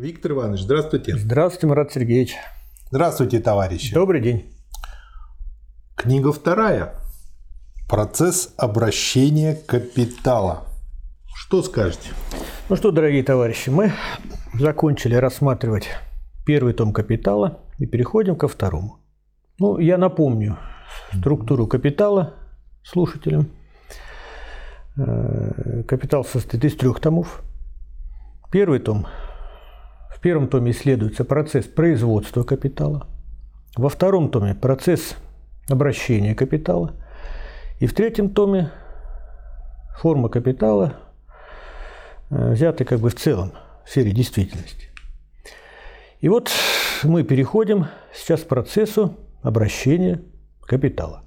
Виктор Иванович, здравствуйте. Здравствуйте, Марат Сергеевич. Здравствуйте, товарищи. Добрый день. Книга вторая. Процесс обращения капитала. Что скажете? Ну что, дорогие товарищи, мы закончили рассматривать первый том капитала и переходим ко второму. Ну, я напомню структуру капитала слушателям. Э, капитал состоит из трех томов. Первый том. В первом томе исследуется процесс производства капитала. Во втором томе процесс обращения капитала. И в третьем томе форма капитала, э, взятый как бы в целом в сфере действительности. И вот мы переходим сейчас к процессу обращения капитала.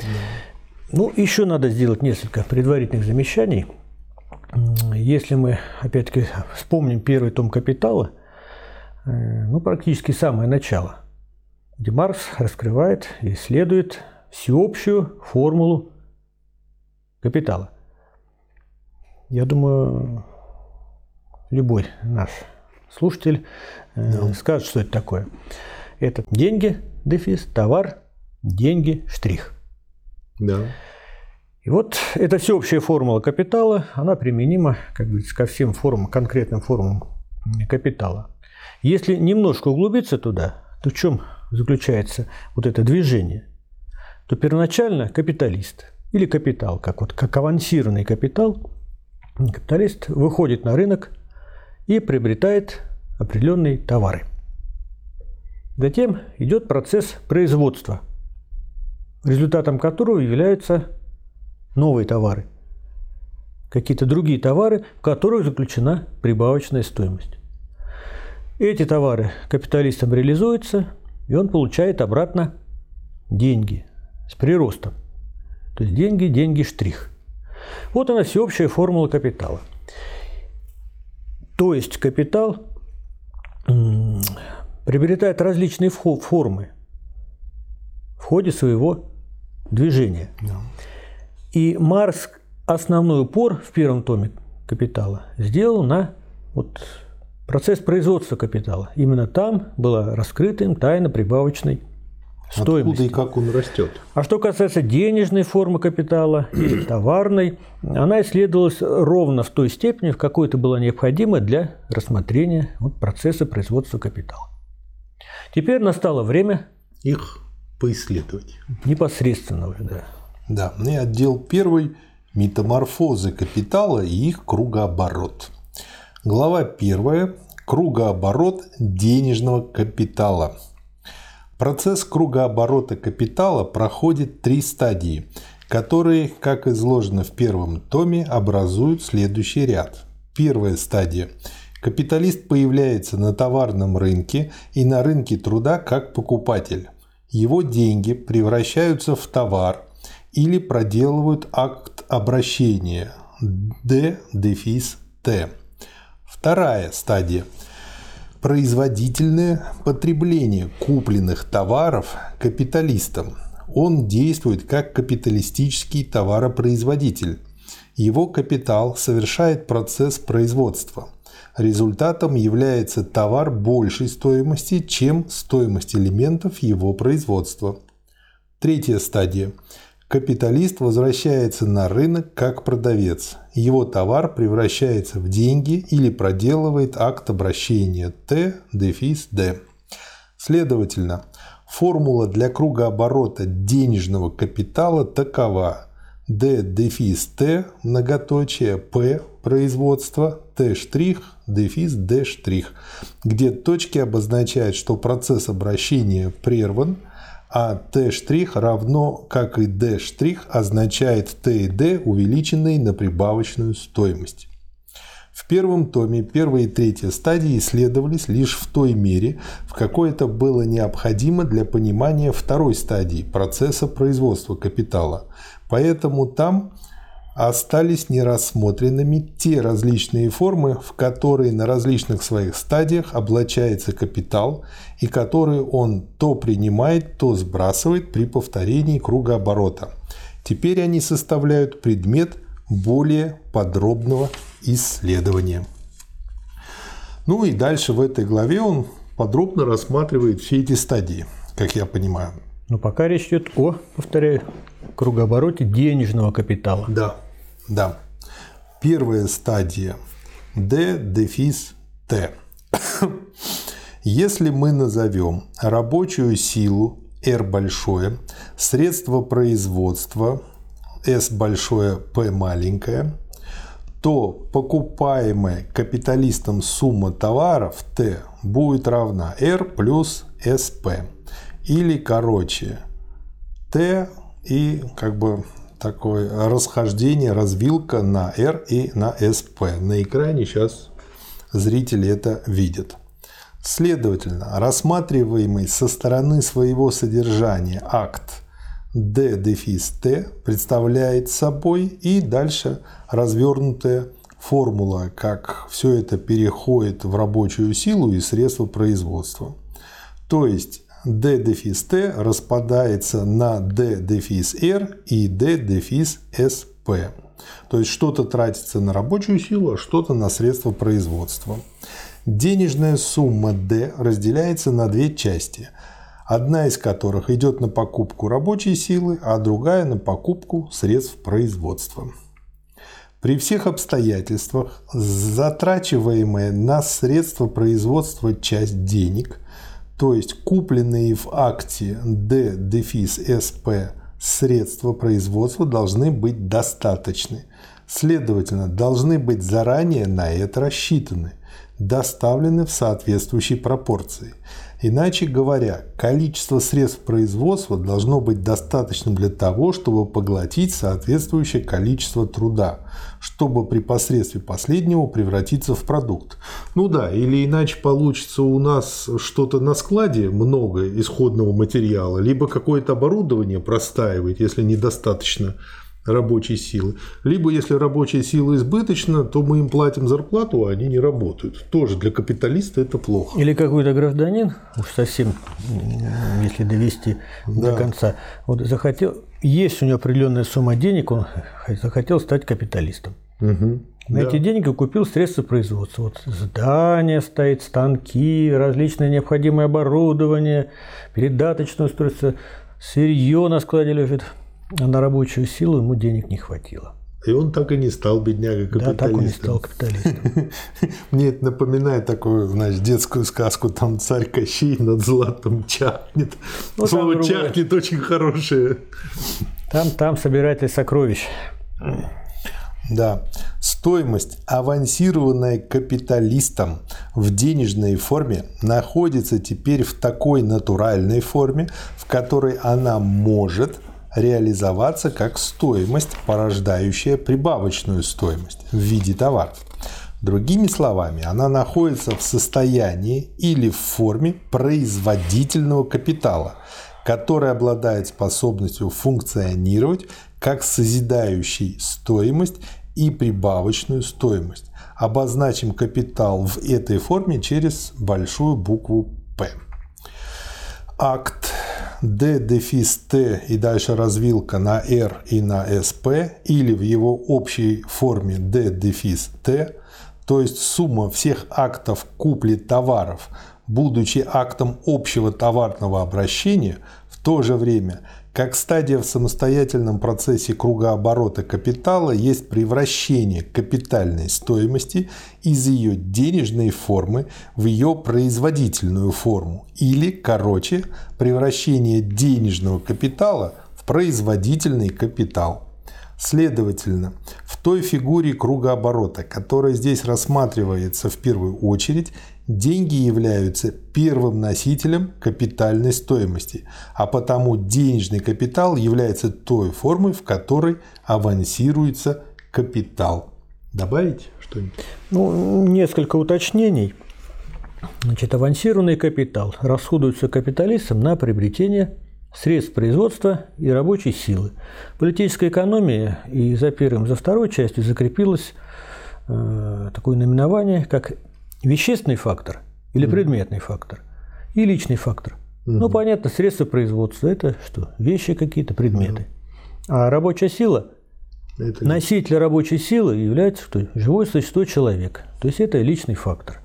Да. Ну, еще надо сделать несколько предварительных замечаний. Если мы, опять-таки, вспомним первый том «Капитала», э, ну, практически самое начало, где Маркс раскрывает и исследует всеобщую формулу капитала. Я думаю, любой наш слушатель э, да. скажет, что это такое. Это деньги, дефис, товар, деньги, штрих. Да. И вот эта всеобщая формула капитала, она применима, как говорится, ко всем формам, конкретным формам капитала. Если немножко углубиться туда, то в чем заключается вот это движение? То первоначально капиталист или капитал, как, вот, как авансированный капитал, капиталист выходит на рынок и приобретает определенные товары. Затем идет процесс производства, результатом которого являются новые товары, какие-то другие товары, в которых заключена прибавочная стоимость. Эти товары капиталистом реализуются, и он получает обратно деньги с приростом. То есть деньги, деньги, штрих. Вот она всеобщая формула капитала. То есть капитал приобретает различные формы в ходе своего движения. И Марс основной упор в первом томе «Капитала» сделал на вот процесс производства капитала. Именно там была раскрыта им тайна прибавочной стоимости. Откуда и как он растет? А что касается денежной формы капитала или товарной, она исследовалась ровно в той степени, в какой это было необходимо для рассмотрения вот, процесса производства капитала. Теперь настало время их поисследовать. Непосредственно уже, да. Да, ну и отдел первый – метаморфозы капитала и их кругооборот. Глава первая – кругооборот денежного капитала. Процесс кругооборота капитала проходит три стадии, которые, как изложено в первом томе, образуют следующий ряд. Первая стадия – капиталист появляется на товарном рынке и на рынке труда как покупатель. Его деньги превращаются в товар, или проделывают акт обращения D дефис Т. Вторая стадия – производительное потребление купленных товаров капиталистом. Он действует как капиталистический товаропроизводитель. Его капитал совершает процесс производства. Результатом является товар большей стоимости, чем стоимость элементов его производства. Третья стадия – Капиталист возвращается на рынок как продавец. Его товар превращается в деньги или проделывает акт обращения Т, дефис Д. Следовательно, формула для кругооборота денежного капитала такова. D дефис Т, многоточие, П, производство, Т штрих, дефис Д штрих, где точки обозначают, что процесс обращения прерван – а Т' равно, как и D' означает Т и D, увеличенные на прибавочную стоимость. В первом томе первая и третья стадии исследовались лишь в той мере, в какой это было необходимо для понимания второй стадии процесса производства капитала. Поэтому там остались нерассмотренными те различные формы, в которые на различных своих стадиях облачается капитал и которые он то принимает, то сбрасывает при повторении круга оборота. Теперь они составляют предмет более подробного исследования. Ну и дальше в этой главе он подробно рассматривает все эти стадии, как я понимаю. Но пока речь идет о, повторяю, кругообороте денежного капитала. Да, да. Первая стадия D дефис T. Если мы назовем рабочую силу R большое, средство производства S большое, P маленькое, то покупаемая капиталистом сумма товаров T будет равна R плюс SP. Или, короче, T и как бы такое расхождение, развилка на R и на SP. На экране сейчас зрители это видят. Следовательно, рассматриваемый со стороны своего содержания акт D дефис T представляет собой и дальше развернутая формула, как все это переходит в рабочую силу и средства производства. То есть D дефис T распадается на D дефис R и D дефис SP. То есть что-то тратится на рабочую силу, а что-то на средства производства. Денежная сумма D разделяется на две части, одна из которых идет на покупку рабочей силы, а другая на покупку средств производства. При всех обстоятельствах затрачиваемая на средства производства часть денег, то есть купленные в акте D дефис SP средства производства должны быть достаточны. Следовательно, должны быть заранее на это рассчитаны, доставлены в соответствующей пропорции. Иначе говоря, количество средств производства должно быть достаточным для того, чтобы поглотить соответствующее количество труда, чтобы при посредстве последнего превратиться в продукт. Ну да, или иначе получится у нас что-то на складе, много исходного материала, либо какое-то оборудование простаивает, если недостаточно рабочей силы. Либо, если рабочая сила избыточна, то мы им платим зарплату, а они не работают. Тоже для капиталиста это плохо. Или какой-то гражданин, уж совсем, если довести да. до конца, вот захотел, есть у него определенная сумма денег, он захотел стать капиталистом. Угу. На да. эти деньги купил средства производства. Вот здание стоит, станки, различное необходимое оборудование, передаточное устройство, сырье на складе лежит а на рабочую силу ему денег не хватило. И он так и не стал бедняга-капиталистом. Да, так он не стал капиталистом. Мне это напоминает такую, знаешь, детскую сказку, там царь Кощей над златом чахнет. Ну, Слово чахнет очень хорошее. Там, там собиратель сокровищ. Да. Стоимость, авансированная капиталистом в денежной форме, находится теперь в такой натуральной форме, в которой она может реализоваться как стоимость, порождающая прибавочную стоимость в виде товаров. Другими словами, она находится в состоянии или в форме производительного капитала, который обладает способностью функционировать как созидающий стоимость и прибавочную стоимость. Обозначим капитал в этой форме через большую букву П. Акт D дефис T и дальше развилка на R и на SP или в его общей форме D дефис T, то есть сумма всех актов купли товаров, будучи актом общего товарного обращения, в то же время – как стадия в самостоятельном процессе кругооборота капитала есть превращение капитальной стоимости из ее денежной формы в ее производительную форму или, короче, превращение денежного капитала в производительный капитал. Следовательно, в той фигуре кругооборота, которая здесь рассматривается в первую очередь, деньги являются первым носителем капитальной стоимости, а потому денежный капитал является той формой, в которой авансируется капитал. Добавить что-нибудь? Ну, несколько уточнений. Значит, авансированный капитал расходуется капиталистом на приобретение средств производства и рабочей силы. Политическая экономия и за первым, за второй частью закрепилось э, такое наименование, как вещественный фактор или предметный фактор и личный фактор. Ну, понятно, средства производства – это что? Вещи какие-то, предметы. А рабочая сила это... Носитель рабочей силы является что? живое существо человек. То есть это личный фактор.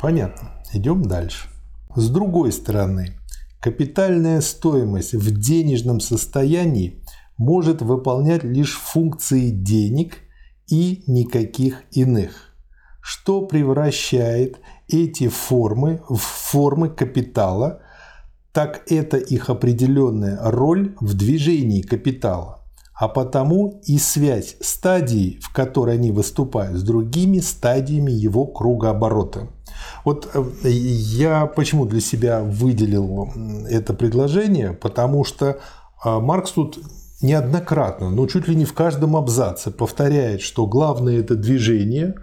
Понятно. Идем дальше. С другой стороны, капитальная стоимость в денежном состоянии может выполнять лишь функции денег и никаких иных, что превращает эти формы в формы капитала, так это их определенная роль в движении капитала а потому и связь стадии, в которой они выступают, с другими стадиями его кругооборота. Вот э, я почему для себя выделил это предложение, потому что а, Маркс тут неоднократно, но чуть ли не в каждом абзаце повторяет, что главное это движение,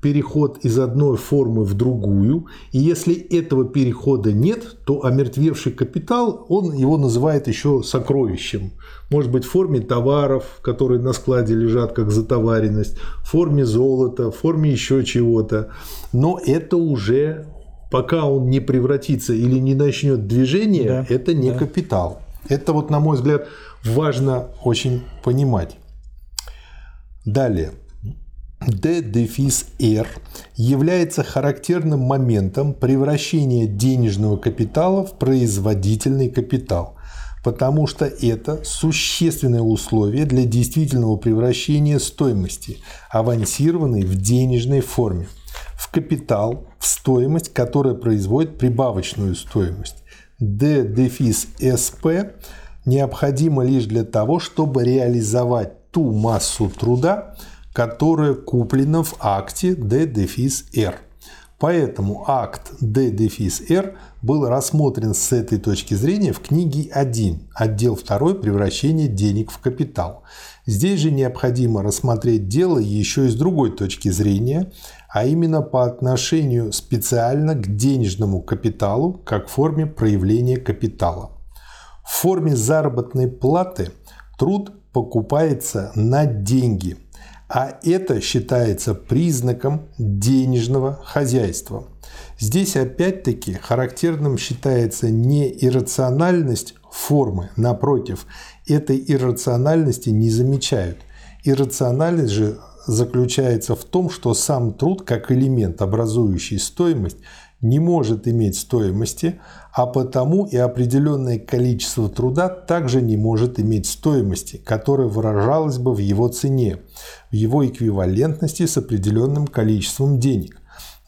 переход из одной формы в другую. И если этого перехода нет, то омертвевший капитал, он его называет еще сокровищем. Может быть, в форме товаров, которые на складе лежат как затоваренность, в форме золота, в форме еще чего-то. Но это уже, пока он не превратится или не начнет движение, да, это не да. капитал. Это вот, на мой взгляд, важно очень понимать. Далее. D-R является характерным моментом превращения денежного капитала в производительный капитал, потому что это существенное условие для действительного превращения стоимости, авансированной в денежной форме, в капитал, в стоимость, которая производит прибавочную стоимость. D-SP необходимо лишь для того, чтобы реализовать ту массу труда, которое куплено в акте D-R. Поэтому акт D-R был рассмотрен с этой точки зрения в книге 1, отдел 2 «Превращение денег в капитал». Здесь же необходимо рассмотреть дело еще и с другой точки зрения, а именно по отношению специально к денежному капиталу как форме проявления капитала. В форме заработной платы труд покупается на деньги – а это считается признаком денежного хозяйства. Здесь опять-таки характерным считается не иррациональность формы, напротив, этой иррациональности не замечают. Иррациональность же заключается в том, что сам труд как элемент, образующий стоимость, не может иметь стоимости, а потому и определенное количество труда также не может иметь стоимости, которая выражалась бы в его цене, в его эквивалентности с определенным количеством денег.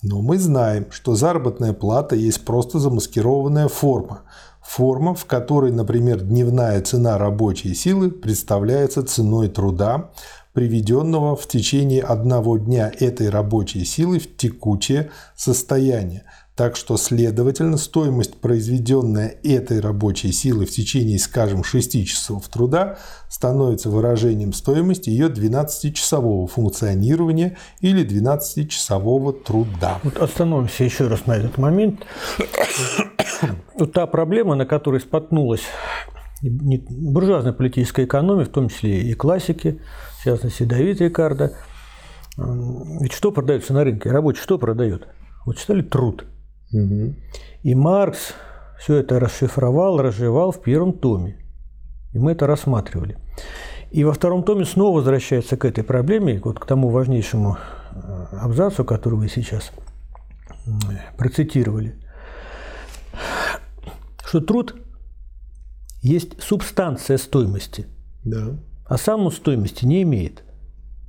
Но мы знаем, что заработная плата есть просто замаскированная форма. Форма, в которой, например, дневная цена рабочей силы представляется ценой труда, приведенного в течение одного дня этой рабочей силы в текучее состояние. Так что, следовательно, стоимость, произведенная этой рабочей силы в течение, скажем, 6 часов труда, становится выражением стоимости ее 12-часового функционирования или 12-часового труда. Вот остановимся еще раз на этот момент. Вот та проблема, на которой споткнулась буржуазная политическая экономия, в том числе и классики, в частности Давид Рикардо. Ведь что продается на рынке? Рабочий что продает? Вот читали труд. Угу. И Маркс все это расшифровал, разжевал в первом томе. И мы это рассматривали. И во втором томе снова возвращается к этой проблеме, вот к тому важнейшему э, абзацу, который вы сейчас процитировали, что труд есть субстанция стоимости, да. а саму стоимости не имеет.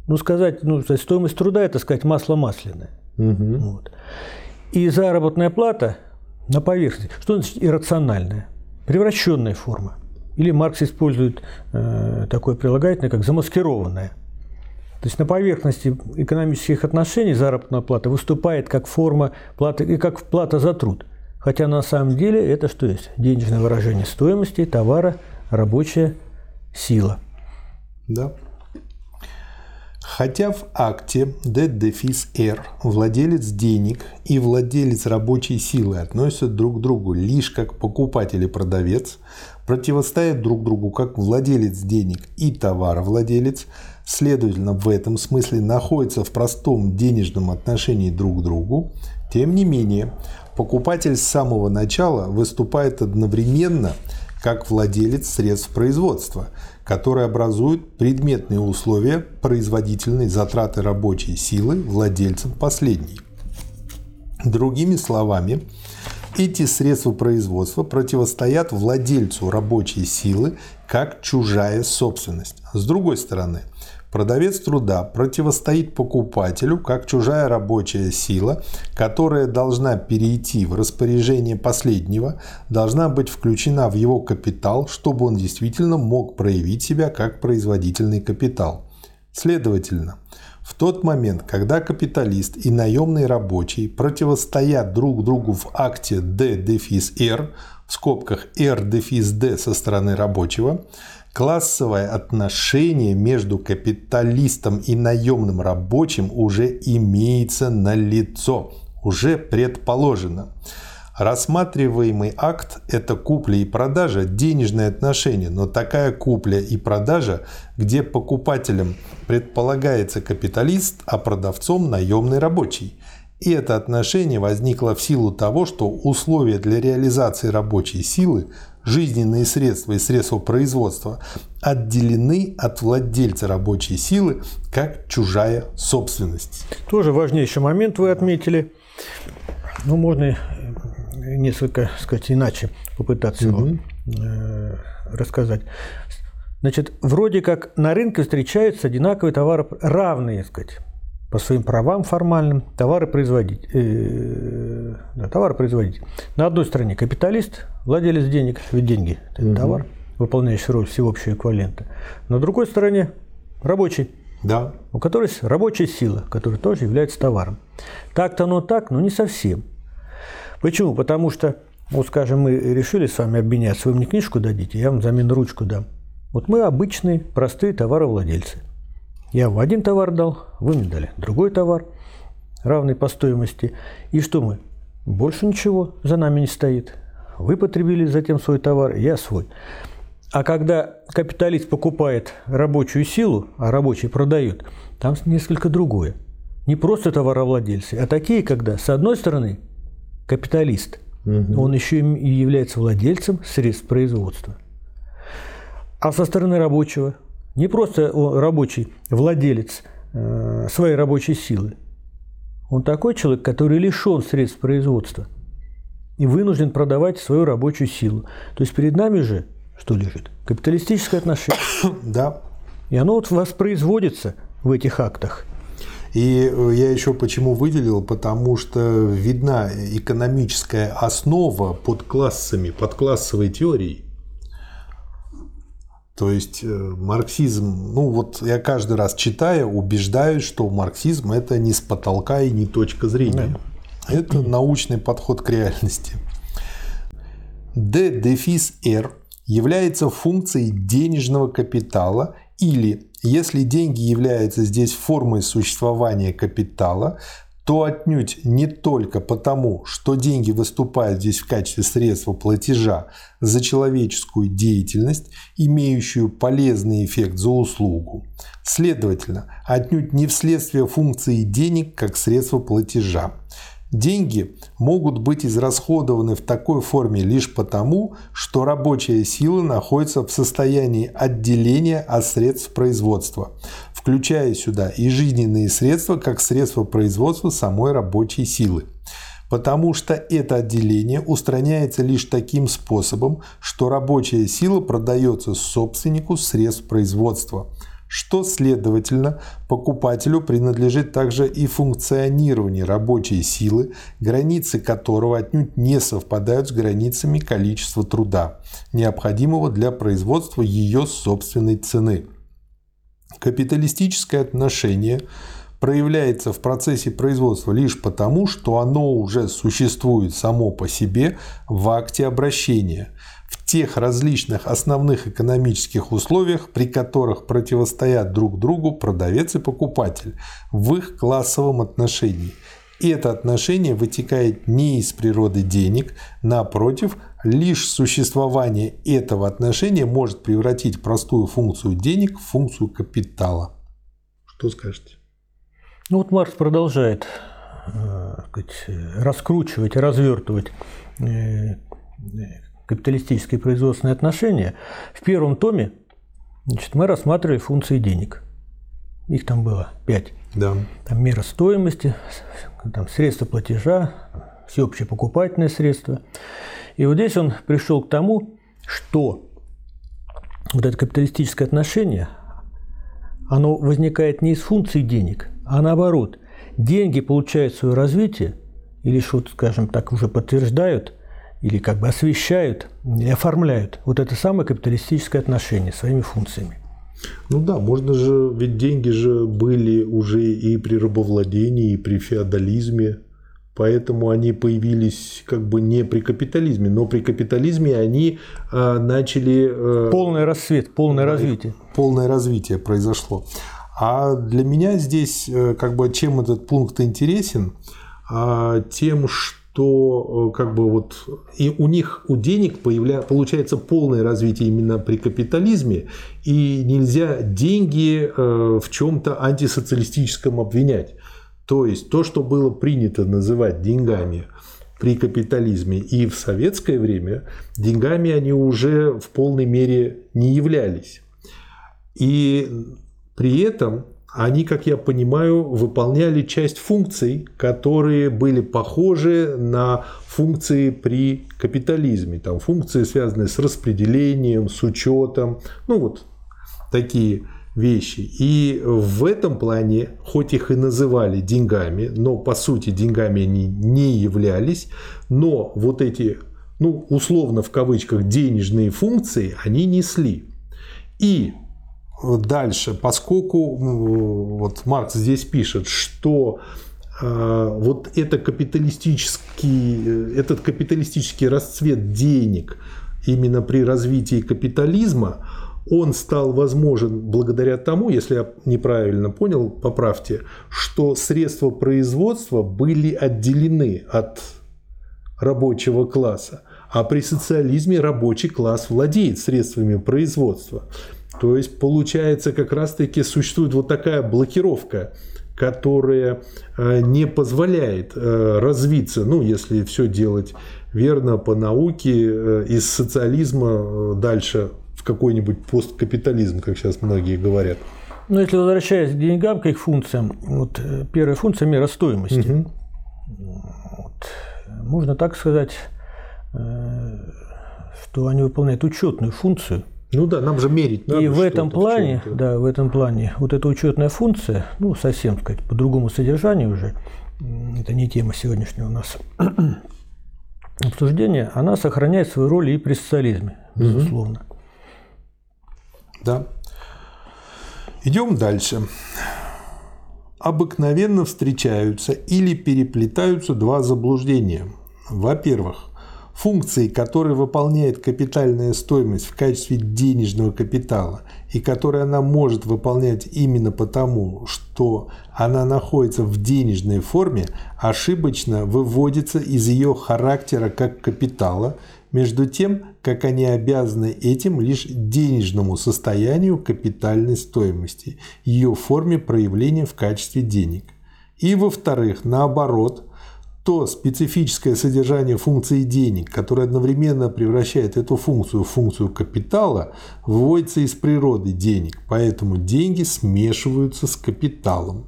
Ну, сказать, ну, стоимость труда – это сказать масло масляное. Угу. Вот. И заработная плата на поверхности, что значит иррациональная? Превращенная форма. Или Маркс использует э, такое прилагательное, как замаскированная. То есть на поверхности экономических отношений заработная плата выступает как форма платы и как плата за труд. Хотя на самом деле это что есть? Денежное выражение стоимости товара, рабочая сила. Да. Хотя в акте D-R владелец денег и владелец рабочей силы относятся друг к другу лишь как покупатель и продавец, противостоят друг другу как владелец денег и товаровладелец, следовательно, в этом смысле находятся в простом денежном отношении друг к другу, тем не менее, покупатель с самого начала выступает одновременно как владелец средств производства – которые образуют предметные условия производительной затраты рабочей силы владельцам последней. Другими словами, эти средства производства противостоят владельцу рабочей силы как чужая собственность. С другой стороны, продавец труда противостоит покупателю как чужая рабочая сила, которая должна перейти в распоряжение последнего, должна быть включена в его капитал, чтобы он действительно мог проявить себя как производительный капитал. Следовательно, в тот момент, когда капиталист и наемный рабочий противостоят друг другу в акте D-R, в скобках R-D со стороны рабочего, классовое отношение между капиталистом и наемным рабочим уже имеется на лицо, уже предположено. Рассматриваемый акт – это купля и продажа, денежные отношения, но такая купля и продажа, где покупателем предполагается капиталист, а продавцом – наемный рабочий. И это отношение возникло в силу того, что условия для реализации рабочей силы, жизненные средства и средства производства отделены от владельца рабочей силы как чужая собственность. Тоже важнейший момент вы отметили. Ну, можно несколько, сказать, иначе попытаться угу. его э, рассказать. Значит, вроде как на рынке встречаются одинаковые товары, равные, сказать, по своим правам формальным, товары производить. Э, да, товары производить. На одной стороне капиталист, владелец денег, ведь деньги – это угу. товар, выполняющий роль всеобщего эквивалента. На другой стороне рабочий, да. у которого есть рабочая сила, которая тоже является товаром. Так-то оно так, но не совсем. Почему? Потому что, вот скажем, мы решили с вами обменяться, вы мне книжку дадите, я вам взамен ручку дам. Вот мы обычные, простые товаровладельцы. Я вам один товар дал, вы мне дали другой товар, равный по стоимости. И что мы? Больше ничего за нами не стоит. Вы потребили затем свой товар, я свой. А когда капиталист покупает рабочую силу, а рабочий продает, там несколько другое. Не просто товаровладельцы, а такие, когда с одной стороны капиталист. Угу. Он еще и является владельцем средств производства. А со стороны рабочего не просто рабочий владелец э, своей рабочей силы. Он такой человек, который лишен средств производства и вынужден продавать свою рабочую силу. То есть перед нами же что лежит? Капиталистическое отношение. Да. И оно вот воспроизводится в этих актах. И э, я еще почему выделил, потому что видна экономическая основа под классами, под классовой теорией. То есть э, марксизм, ну вот я каждый раз читая, убеждаюсь, что марксизм это не с потолка и не точка зрения. Да. Это научный подход к реальности. D дефис R является функцией денежного капитала или если деньги являются здесь формой существования капитала, то отнюдь не только потому, что деньги выступают здесь в качестве средства платежа за человеческую деятельность, имеющую полезный эффект за услугу. Следовательно, отнюдь не вследствие функции денег как средства платежа. Деньги могут быть израсходованы в такой форме лишь потому, что рабочая сила находится в состоянии отделения от средств производства, включая сюда и жизненные средства как средства производства самой рабочей силы. Потому что это отделение устраняется лишь таким способом, что рабочая сила продается собственнику средств производства – что, следовательно, покупателю принадлежит также и функционирование рабочей силы, границы которого отнюдь не совпадают с границами количества труда, необходимого для производства ее собственной цены. Капиталистическое отношение проявляется в процессе производства лишь потому, что оно уже существует само по себе в акте обращения – тех различных основных экономических условиях, при которых противостоят друг другу продавец и покупатель в их классовом отношении. И это отношение вытекает не из природы денег, напротив, лишь существование этого отношения может превратить простую функцию денег в функцию капитала. Что скажете? Ну вот Маркс продолжает э, сказать, раскручивать развертывать э, капиталистические производственные отношения, в первом томе значит, мы рассматривали функции денег. их там было пять. Да. Там мера стоимости, там средства платежа, всеобщее покупательное средство. И вот здесь он пришел к тому, что вот это капиталистическое отношение, оно возникает не из функций денег, а наоборот. Деньги получают свое развитие, или что, скажем так, уже подтверждают, или как бы освещают и оформляют вот это самое капиталистическое отношение своими функциями. Ну да, можно же, ведь деньги же были уже и при рабовладении, и при феодализме, поэтому они появились как бы не при капитализме, но при капитализме они э, начали... Э, полный рассвет, полное да, развитие. Полное развитие произошло. А для меня здесь э, как бы чем этот пункт интересен? Э, тем, что что э, как бы вот и у них у денег появля, получается полное развитие именно при капитализме, и нельзя деньги э, в чем-то антисоциалистическом обвинять. То есть то, что было принято называть деньгами при капитализме и в советское время, деньгами они уже в полной мере не являлись. И при этом они, как я понимаю, выполняли часть функций, которые были похожи на функции при капитализме. Там функции, связанные с распределением, с учетом, ну вот такие вещи. И в этом плане, хоть их и называли деньгами, но по сути деньгами они не являлись, но вот эти, ну условно в кавычках, денежные функции они несли. И дальше, поскольку вот Маркс здесь пишет, что э, вот это капиталистический, э, этот капиталистический расцвет денег именно при развитии капитализма, он стал возможен благодаря тому, если я неправильно понял, поправьте, что средства производства были отделены от рабочего класса, а при социализме рабочий класс владеет средствами производства. То есть получается как раз-таки существует вот такая блокировка, которая э, не позволяет э, развиться, ну если все делать верно по науке, э, из социализма дальше в какой-нибудь посткапитализм, как сейчас многие говорят. Ну, если возвращаясь к деньгам, к их функциям, вот первая функция – мера стоимости. Угу. Вот. Можно так сказать, что они выполняют учетную функцию – ну да, нам же мерить надо. И в этом плане, в да, в этом плане, вот эта учетная функция, ну совсем, сказать, по другому содержанию уже, это не тема сегодняшнего у нас обсуждения, она сохраняет свою роль и при социализме, безусловно. Да. Идем дальше. Обыкновенно встречаются или переплетаются два заблуждения. Во-первых, функции, которые выполняет капитальная стоимость в качестве денежного капитала и которые она может выполнять именно потому, что она находится в денежной форме, ошибочно выводится из ее характера как капитала, между тем, как они обязаны этим лишь денежному состоянию капитальной стоимости, ее форме проявления в качестве денег. И во-вторых, наоборот – то специфическое содержание функции денег, которое одновременно превращает эту функцию в функцию капитала, выводится из природы денег, поэтому деньги смешиваются с капиталом.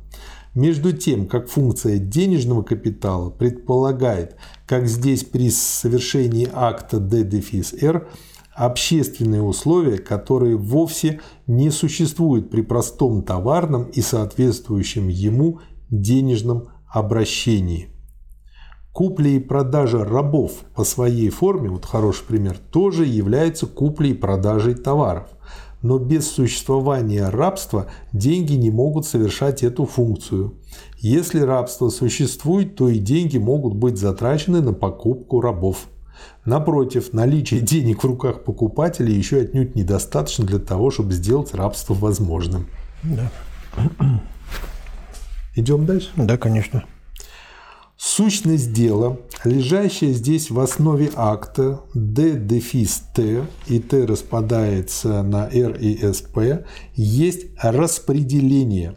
Между тем, как функция денежного капитала предполагает, как здесь при совершении акта D-R, общественные условия, которые вовсе не существуют при простом товарном и соответствующем ему денежном обращении. Купля и продажа рабов по своей форме, вот хороший пример, тоже является куплей и продажей товаров. Но без существования рабства деньги не могут совершать эту функцию. Если рабство существует, то и деньги могут быть затрачены на покупку рабов. Напротив, наличие денег в руках покупателя еще отнюдь недостаточно для того, чтобы сделать рабство возможным. Да. Идем дальше? Да, конечно. Сущность дела, лежащая здесь в основе акта D дефис T, и T распадается на R и SP, есть распределение.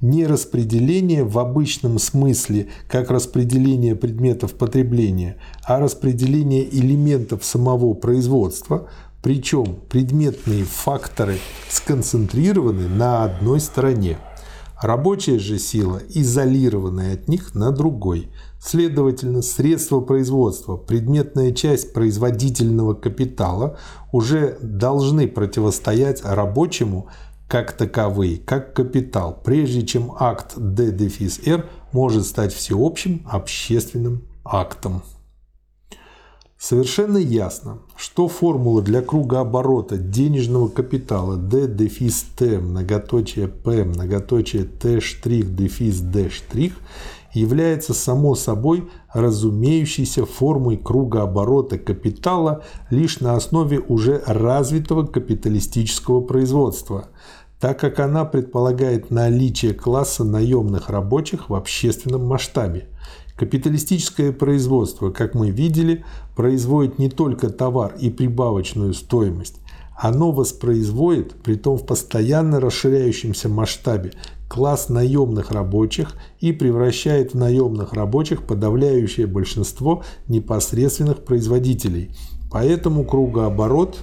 Не распределение в обычном смысле, как распределение предметов потребления, а распределение элементов самого производства, причем предметные факторы сконцентрированы на одной стороне – Рабочая же сила, изолированная от них, на другой. Следовательно, средства производства, предметная часть производительного капитала уже должны противостоять рабочему как таковые, как капитал, прежде чем акт D-R может стать всеобщим общественным актом. Совершенно ясно, что формула для круга оборота денежного капитала D дефис T многоточие P многоточие T штрих дефис D штрих является само собой разумеющейся формой круга оборота капитала лишь на основе уже развитого капиталистического производства, так как она предполагает наличие класса наемных рабочих в общественном масштабе – Капиталистическое производство, как мы видели, производит не только товар и прибавочную стоимость, оно воспроизводит, притом в постоянно расширяющемся масштабе, класс наемных рабочих и превращает в наемных рабочих подавляющее большинство непосредственных производителей. Поэтому кругооборот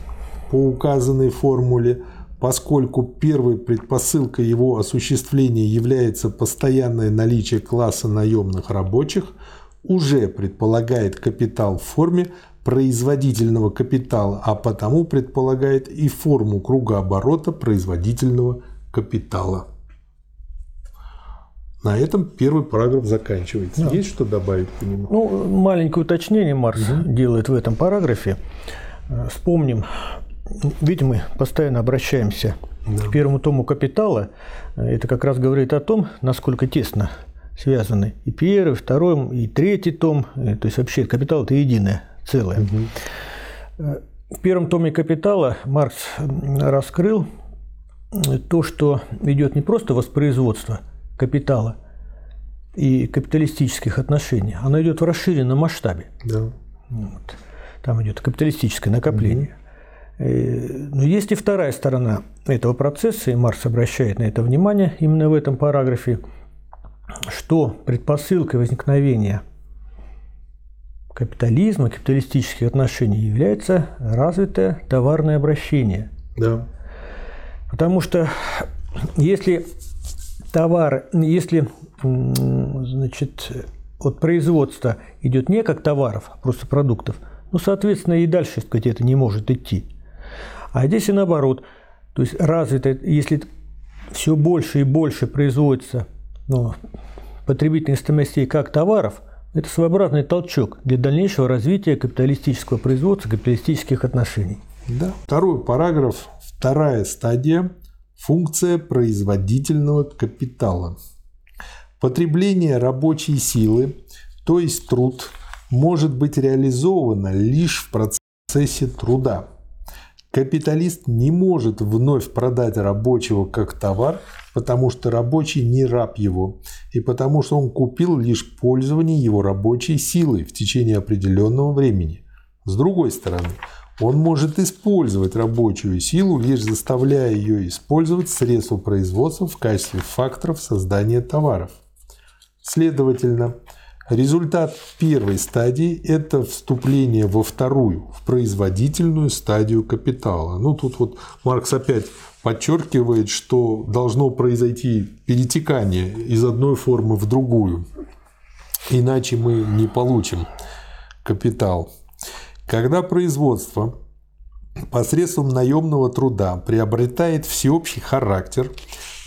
по указанной формуле поскольку первой предпосылкой его осуществления является постоянное наличие класса наемных рабочих, уже предполагает капитал в форме производительного капитала, а потому предполагает и форму круга оборота производительного капитала. На этом первый параграф заканчивается. Да. Есть что добавить по нему? Ну, маленькое уточнение Марс угу. делает в этом параграфе. Вспомним ведь мы постоянно обращаемся да. к первому тому капитала. Это как раз говорит о том, насколько тесно связаны и первый, и второй, и третий том. То есть вообще капитал – это единое целое. Угу. В первом томе «Капитала» Маркс раскрыл то, что идет не просто воспроизводство капитала и капиталистических отношений, оно идет в расширенном масштабе. Да. Вот. Там идет капиталистическое накопление. Э, но есть и вторая сторона этого процесса, и Марс обращает на это внимание именно в этом параграфе, что предпосылкой возникновения капитализма, капиталистических отношений является развитое товарное обращение. Да. Потому что если товар, если значит, от производства идет не как товаров, а просто продуктов, ну, соответственно, и дальше сказать, это не может идти. А здесь и наоборот. То есть развито, если все больше и больше производится ну, потребительных стоимостей как товаров, это своеобразный толчок для дальнейшего развития капиталистического производства, капиталистических отношений. Да. Второй параграф, вторая стадия – функция производительного капитала. Потребление рабочей силы, то есть труд, может быть реализовано лишь в процессе труда. Капиталист не может вновь продать рабочего как товар, потому что рабочий не раб его, и потому что он купил лишь пользование его рабочей силой в течение определенного времени. С другой стороны, он может использовать рабочую силу, лишь заставляя ее использовать средства производства в качестве факторов создания товаров. Следовательно, Результат первой стадии – это вступление во вторую, в производительную стадию капитала. Ну, тут вот Маркс опять подчеркивает, что должно произойти перетекание из одной формы в другую, иначе мы не получим капитал. Когда производство посредством наемного труда приобретает всеобщий характер,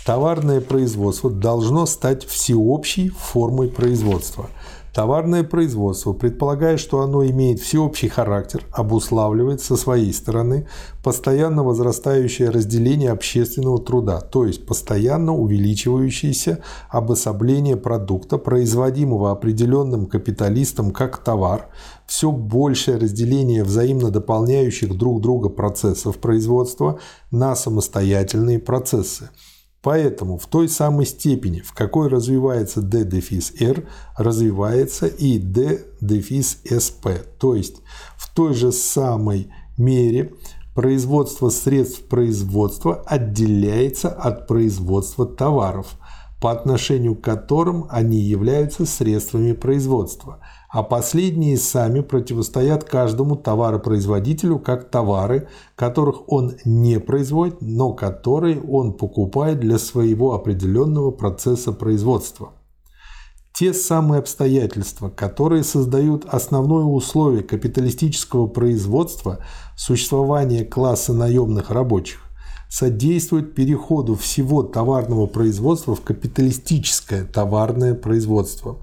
товарное производство должно стать всеобщей формой производства – Товарное производство, предполагая, что оно имеет всеобщий характер, обуславливает со своей стороны постоянно возрастающее разделение общественного труда, то есть постоянно увеличивающееся обособление продукта, производимого определенным капиталистом как товар, все большее разделение взаимно дополняющих друг друга процессов производства на самостоятельные процессы – Поэтому в той самой степени, в какой развивается D-R, развивается и D-SP. То есть в той же самой мере производство средств производства отделяется от производства товаров. по отношению к которым они являются средствами производства, а последние сами противостоят каждому товаропроизводителю как товары, которых он не производит, но которые он покупает для своего определенного процесса производства. Те самые обстоятельства, которые создают основное условие капиталистического производства существования класса наемных рабочих, содействуют переходу всего товарного производства в капиталистическое товарное производство.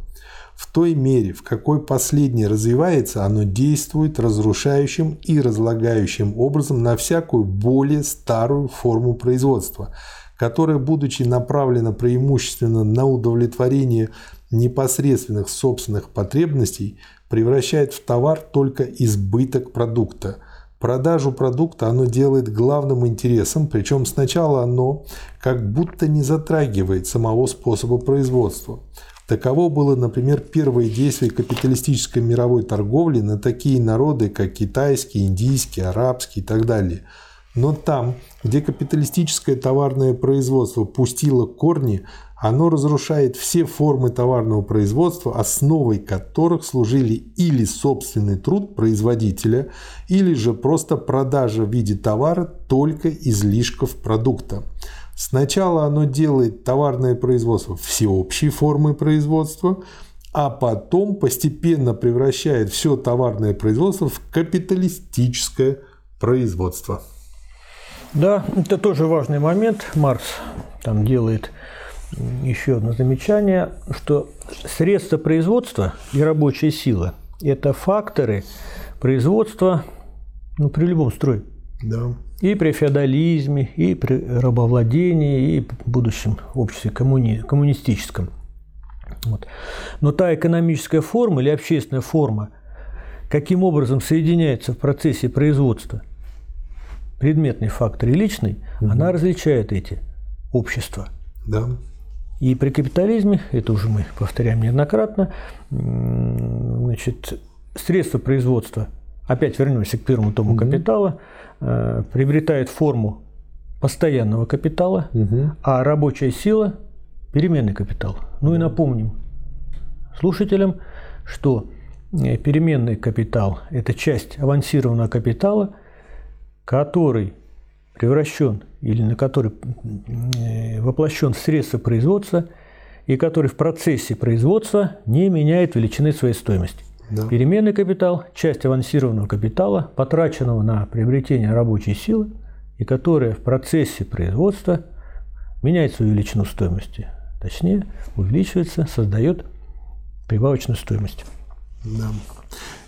В той мере, в какой последнее развивается, оно действует разрушающим и разлагающим образом на всякую более старую форму производства, которая, будучи направлена преимущественно на удовлетворение непосредственных собственных потребностей превращает в товар только избыток продукта. Продажу продукта оно делает главным интересом, причем сначала оно как будто не затрагивает самого способа производства. Таково было, например, первое действие капиталистической мировой торговли на такие народы, как китайский, индийский, арабский и так далее. Но там, где капиталистическое товарное производство пустило корни, оно разрушает все формы товарного производства, основой которых служили или собственный труд производителя, или же просто продажа в виде товара только излишков продукта. Сначала оно делает товарное производство всеобщей формой производства, а потом постепенно превращает все товарное производство в капиталистическое производство. Да, это тоже важный момент. Маркс там делает еще одно замечание, что средства производства и рабочая сила – это факторы производства ну, при любом строе. Да. И при феодализме, и при рабовладении, и в будущем обществе коммуни... коммунистическом. Вот. Но та экономическая форма или общественная форма, каким образом соединяется в процессе производства предметный фактор и личный, угу. она различает эти общества. Да. И при капитализме, это уже мы повторяем неоднократно, значит, средства производства, опять вернемся к первому тому угу. капитала, э, приобретает форму постоянного капитала, угу. а рабочая сила – переменный капитал. Ну и напомним слушателям, что э, переменный капитал – это часть авансированного капитала, который превращен или на который э, воплощен в средства производства и который в процессе производства не меняет величины своей стоимости. Да. Переменный капитал – часть авансированного капитала, потраченного на приобретение рабочей силы, и которая в процессе производства меняет свою величину стоимости. Точнее, увеличивается, создает прибавочную стоимость. Да.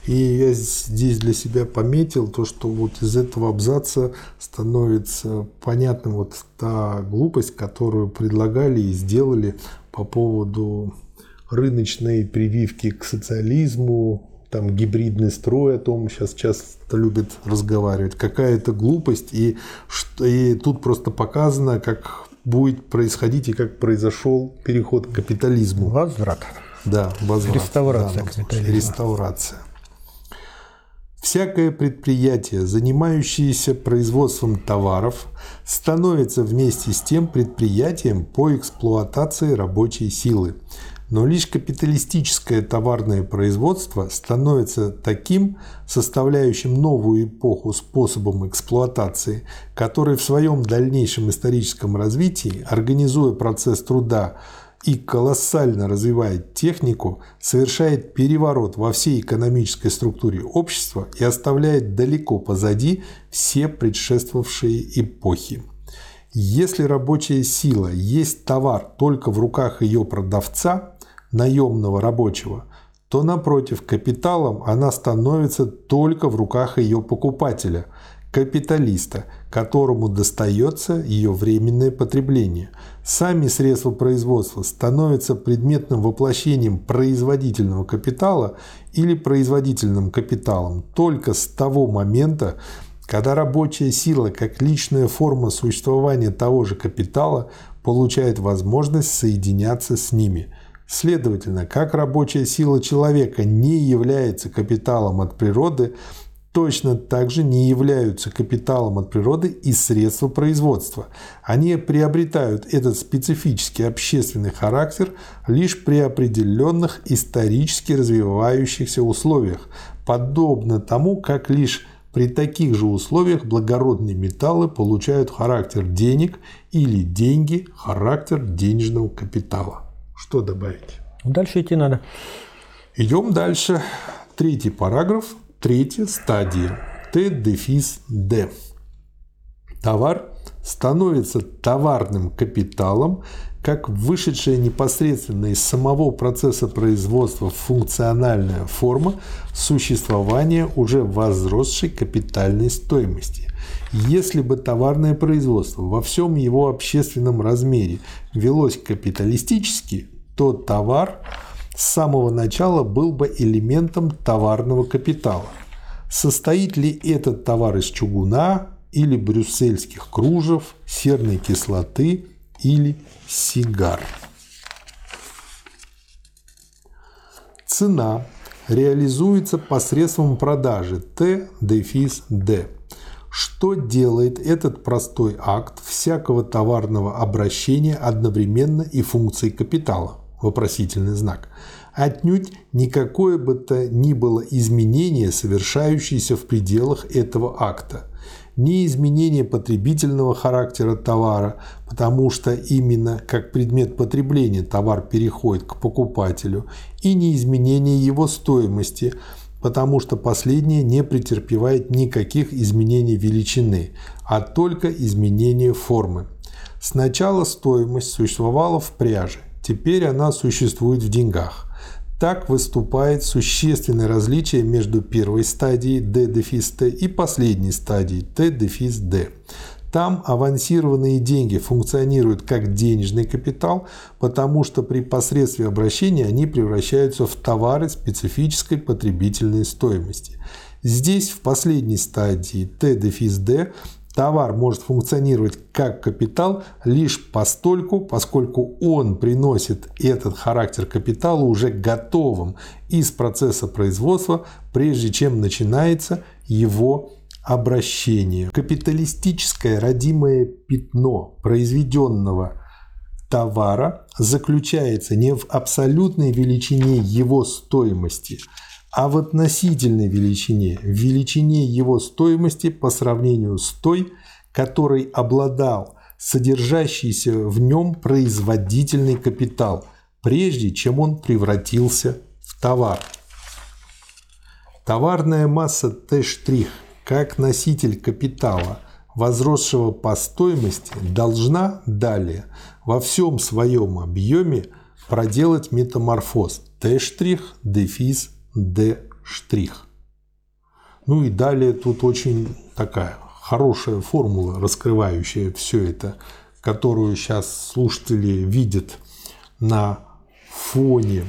И я здесь для себя пометил то, что вот из этого абзаца становится понятным вот та глупость, которую предлагали и сделали по поводу рыночной прививки к социализму, там гибридный строй, о том сейчас часто любят разговаривать. Какая это глупость, и, и тут просто показано, как будет происходить и как произошел переход к капитализму. Возврат. Да, возврат. Реставрация да, Реставрация. Всякое предприятие, занимающееся производством товаров, становится вместе с тем предприятием по эксплуатации рабочей силы. Но лишь капиталистическое товарное производство становится таким, составляющим новую эпоху способом эксплуатации, который в своем дальнейшем историческом развитии, организуя процесс труда, и колоссально развивает технику, совершает переворот во всей экономической структуре общества и оставляет далеко позади все предшествовавшие эпохи. Если рабочая сила есть товар только в руках ее продавца, наемного рабочего, то напротив капиталом она становится только в руках ее покупателя, капиталиста, которому достается ее временное потребление. Сами средства производства становятся предметным воплощением производительного капитала или производительным капиталом только с того момента, когда рабочая сила как личная форма существования того же капитала получает возможность соединяться с ними. Следовательно, как рабочая сила человека не является капиталом от природы, точно так же не являются капиталом от природы и средства производства. Они приобретают этот специфический общественный характер лишь при определенных исторически развивающихся условиях, подобно тому, как лишь при таких же условиях благородные металлы получают характер денег или деньги – характер денежного капитала. Что добавить? Дальше идти надо. Идем дальше. Третий параграф, третья стадия. Т-дефис Д. Товар становится товарным капиталом, как вышедшая непосредственно из самого процесса производства функциональная форма существования уже возросшей капитальной стоимости. Если бы товарное производство во всем его общественном размере велось капиталистически, то товар с самого начала был бы элементом товарного капитала. Состоит ли этот товар из чугуна или брюссельских кружев, серной кислоты или сигар? Цена реализуется посредством продажи Т-D. Что делает этот простой акт всякого товарного обращения одновременно и функцией капитала? Вопросительный знак. Отнюдь никакое бы то ни было изменение, совершающееся в пределах этого акта ни изменение потребительного характера товара, потому что именно как предмет потребления товар переходит к покупателю, и не изменение его стоимости, потому что последнее не претерпевает никаких изменений величины, а только изменения формы. Сначала стоимость существовала в пряже, теперь она существует в деньгах. Так выступает существенное различие между первой стадией D-T и последней стадией T-D. Там авансированные деньги функционируют как денежный капитал, потому что при посредстве обращения они превращаются в товары специфической потребительной стоимости. Здесь в последней стадии Т-D Товар может функционировать как капитал лишь постольку, поскольку он приносит этот характер капитала уже готовым из процесса производства, прежде чем начинается его обращение. Капиталистическое родимое пятно произведенного товара заключается не в абсолютной величине его стоимости – а в относительной величине, в величине его стоимости по сравнению с той, которой обладал содержащийся в нем производительный капитал, прежде чем он превратился в товар. Товарная масса Т' как носитель капитала, возросшего по стоимости, должна далее во всем своем объеме проделать метаморфоз Т' дефис D'. Ну и далее тут очень такая хорошая формула, раскрывающая все это, которую сейчас слушатели видят на фоне.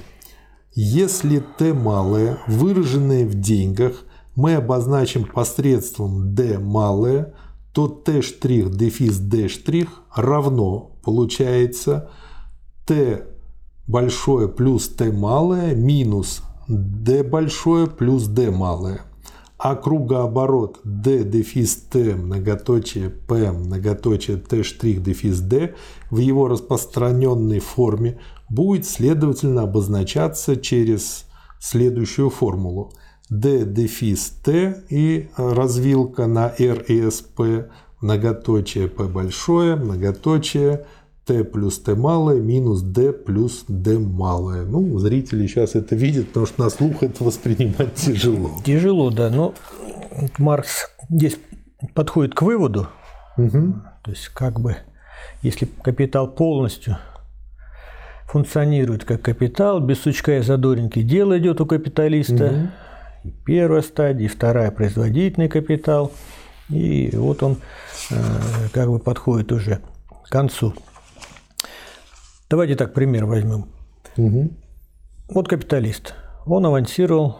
Если Т малое, выраженное в деньгах, мы обозначим посредством D малое, то Т' дефис D' равно получается Т большое плюс Т малое минус d большое плюс d малое. А кругооборот d дефис t многоточие p многоточие t штрих дефис d в его распространенной форме будет следовательно обозначаться через следующую формулу. D дефис t и развилка на r и sp многоточие p большое многоточие t плюс t малое минус d плюс d малое. Ну, зрители сейчас это видят, потому что на слух это воспринимать тяжело. Тяжело, да. Но Маркс здесь подходит к выводу, угу. то есть как бы, если капитал полностью функционирует как капитал, без сучка и задоринки дело идет у капиталиста. Угу. И первая стадия, и вторая производительный капитал. И вот он э, как бы подходит уже к концу. Давайте так пример возьмем. Угу. Вот капиталист. Он авансировал,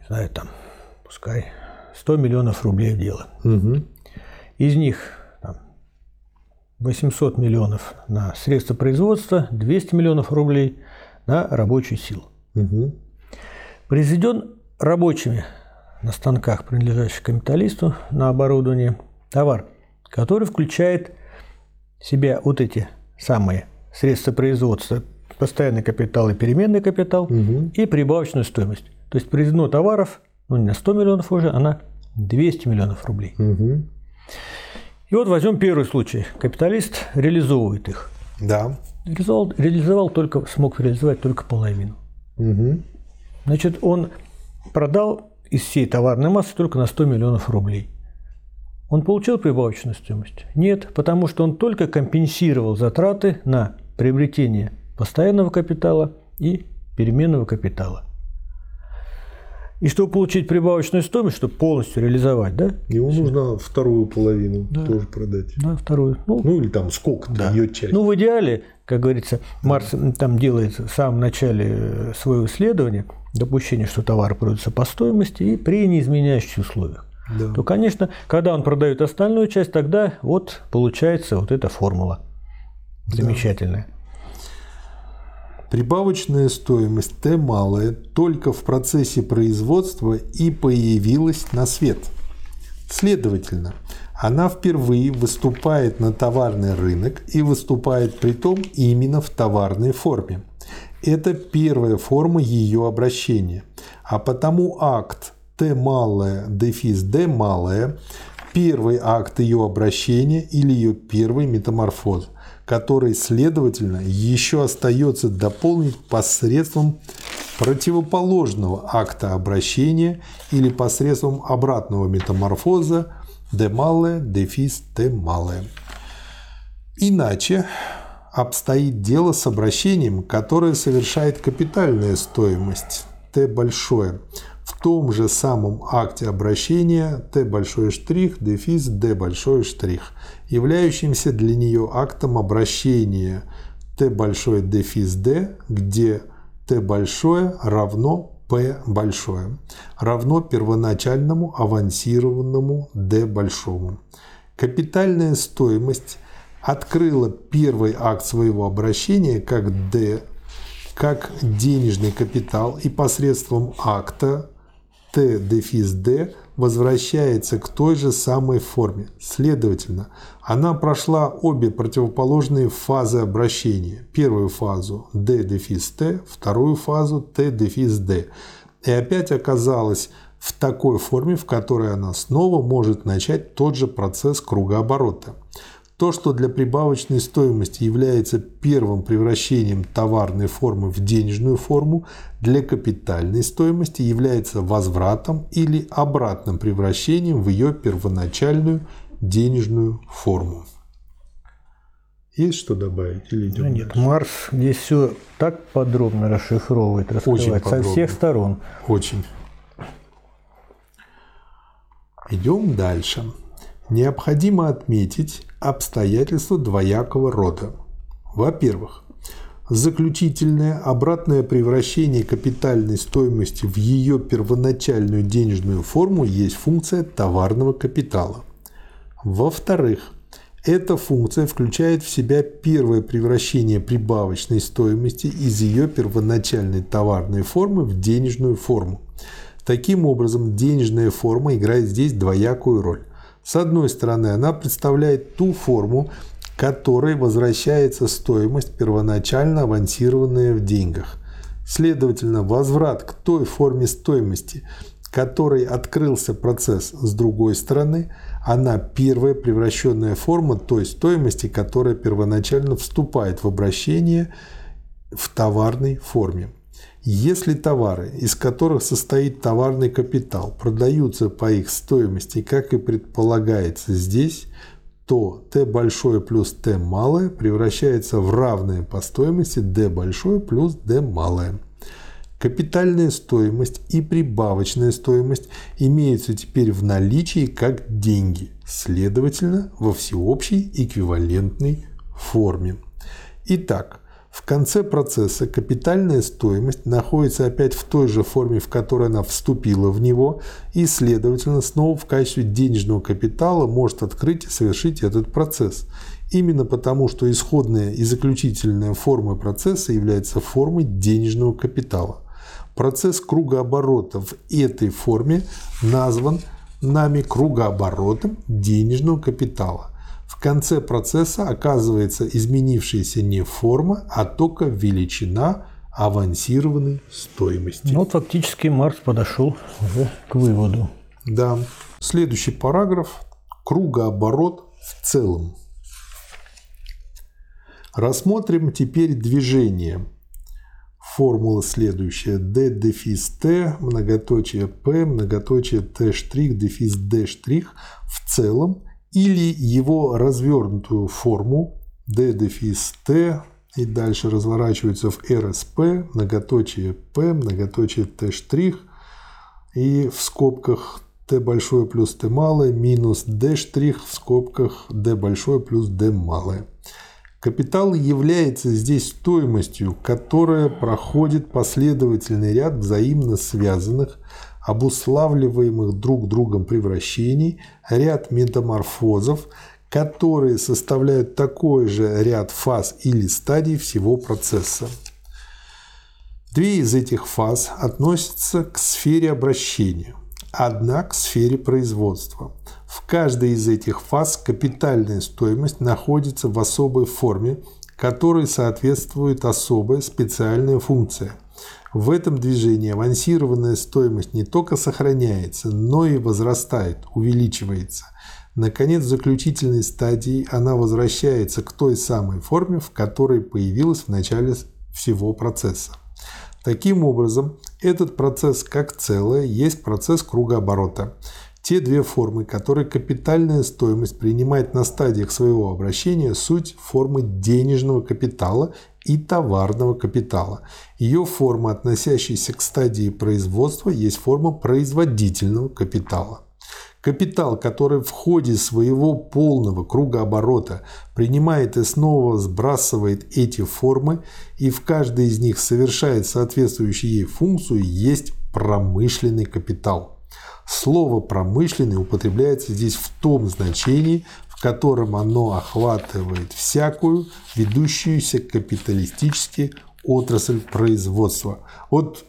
не знаю, там, пускай 100 миллионов рублей в дело. Угу. Из них там, 800 миллионов на средства производства, 200 миллионов рублей на рабочую силу. Угу. Произведен рабочими на станках, принадлежащих капиталисту, на оборудование, товар, который включает в себя вот эти самые средства производства, постоянный капитал и переменный капитал, угу. и прибавочную стоимость. То есть произведено товаров, ну не на 100 миллионов уже, а на 200 миллионов рублей. Угу. И вот возьмем первый случай. Капиталист реализовывает их. Да. Реализовал, реализовал только, смог реализовать только половину. Угу. Значит, он продал из всей товарной массы только на 100 миллионов рублей. Он получил прибавочную стоимость? Нет, потому что он только компенсировал затраты на приобретение постоянного капитала и переменного капитала. И чтобы получить прибавочную стоимость, чтобы полностью реализовать, да? Ему нужно вторую половину да. тоже продать. Да, вторую. Ну, ну или там сколько-то да. ее часть. Ну, в идеале, как говорится, Марс там делает в самом начале э, своего исследования допущение, что товар продается по стоимости и при неизменяющихся условиях. Да. То, конечно, когда он продает остальную часть, тогда вот получается вот эта формула замечательная. Да. Прибавочная стоимость Т малая только в процессе производства и появилась на свет. Следовательно, она впервые выступает на товарный рынок и выступает при том именно в товарной форме. Это первая форма ее обращения. А потому акт Т малая дефис Д малая – первый акт ее обращения или ее первый метаморфоз который, следовательно, еще остается дополнить посредством противоположного акта обращения или посредством обратного метаморфоза de male, дефис de male. Иначе обстоит дело с обращением, которое совершает капитальная стоимость Т большое в том же самом акте обращения Т большой штрих, дефис Д большой штрих, являющимся для нее актом обращения Т большой дефис Д, где Т большое равно П большое, равно первоначальному авансированному D большому. Капитальная стоимость открыла первый акт своего обращения как D, как денежный капитал и посредством акта Т дефис Д возвращается к той же самой форме. Следовательно, она прошла обе противоположные фазы обращения. Первую фазу D дефис Т, вторую фазу Д. И опять оказалась в такой форме, в которой она снова может начать тот же процесс кругооборота. То, что для прибавочной стоимости является первым превращением товарной формы в денежную форму, для капитальной стоимости является возвратом или обратным превращением в ее первоначальную денежную форму. Есть что добавить или идем Нет, дальше? Марс здесь все так подробно расшифровывает, раскрывает Очень со всех сторон. Очень. Идем дальше. Необходимо отметить обстоятельства двоякого рода. Во-первых, заключительное обратное превращение капитальной стоимости в ее первоначальную денежную форму есть функция товарного капитала. Во-вторых, эта функция включает в себя первое превращение прибавочной стоимости из ее первоначальной товарной формы в денежную форму. Таким образом, денежная форма играет здесь двоякую роль. С одной стороны, она представляет ту форму, которой возвращается стоимость, первоначально авансированная в деньгах. Следовательно, возврат к той форме стоимости, которой открылся процесс с другой стороны, она первая превращенная форма той стоимости, которая первоначально вступает в обращение в товарной форме. Если товары, из которых состоит товарный капитал, продаются по их стоимости, как и предполагается здесь, то Т большое плюс Т малое превращается в равное по стоимости D большое плюс D малое. Капитальная стоимость и прибавочная стоимость имеются теперь в наличии как деньги, следовательно, во всеобщей эквивалентной форме. Итак, в конце процесса капитальная стоимость находится опять в той же форме, в которой она вступила в него, и, следовательно, снова в качестве денежного капитала может открыть и совершить этот процесс. Именно потому, что исходная и заключительная форма процесса является формой денежного капитала. Процесс кругооборота в этой форме назван нами кругооборотом денежного капитала. В конце процесса оказывается изменившаяся не форма, а только величина авансированной стоимости. Ну, фактически Маркс подошел уже к выводу. Да. Следующий параграф. Кругооборот в целом. Рассмотрим теперь движение. Формула следующая. D дефис T, многоточие P, многоточие T штрих, дефис D штрих в целом или его развернутую форму D дефис T и дальше разворачивается в RSP, многоточие P, многоточие T штрих и в скобках T большое плюс T малое минус D штрих в скобках D большое плюс D малое. Капитал является здесь стоимостью, которая проходит последовательный ряд взаимно связанных, обуславливаемых друг другом превращений, ряд метаморфозов, которые составляют такой же ряд фаз или стадий всего процесса. Две из этих фаз относятся к сфере обращения, одна к сфере производства – в каждой из этих фаз капитальная стоимость находится в особой форме, которой соответствует особая специальная функция. В этом движении авансированная стоимость не только сохраняется, но и возрастает, увеличивается. Наконец, в заключительной стадии она возвращается к той самой форме, в которой появилась в начале всего процесса. Таким образом, этот процесс как целое есть процесс кругооборота. Те две формы, которые капитальная стоимость принимает на стадиях своего обращения, суть формы денежного капитала и товарного капитала. Ее форма, относящаяся к стадии производства, есть форма производительного капитала. Капитал, который в ходе своего полного круга оборота принимает и снова сбрасывает эти формы и в каждой из них совершает соответствующую ей функцию, есть промышленный капитал. Слово «промышленный» употребляется здесь в том значении, в котором оно охватывает всякую ведущуюся капиталистически отрасль производства. Вот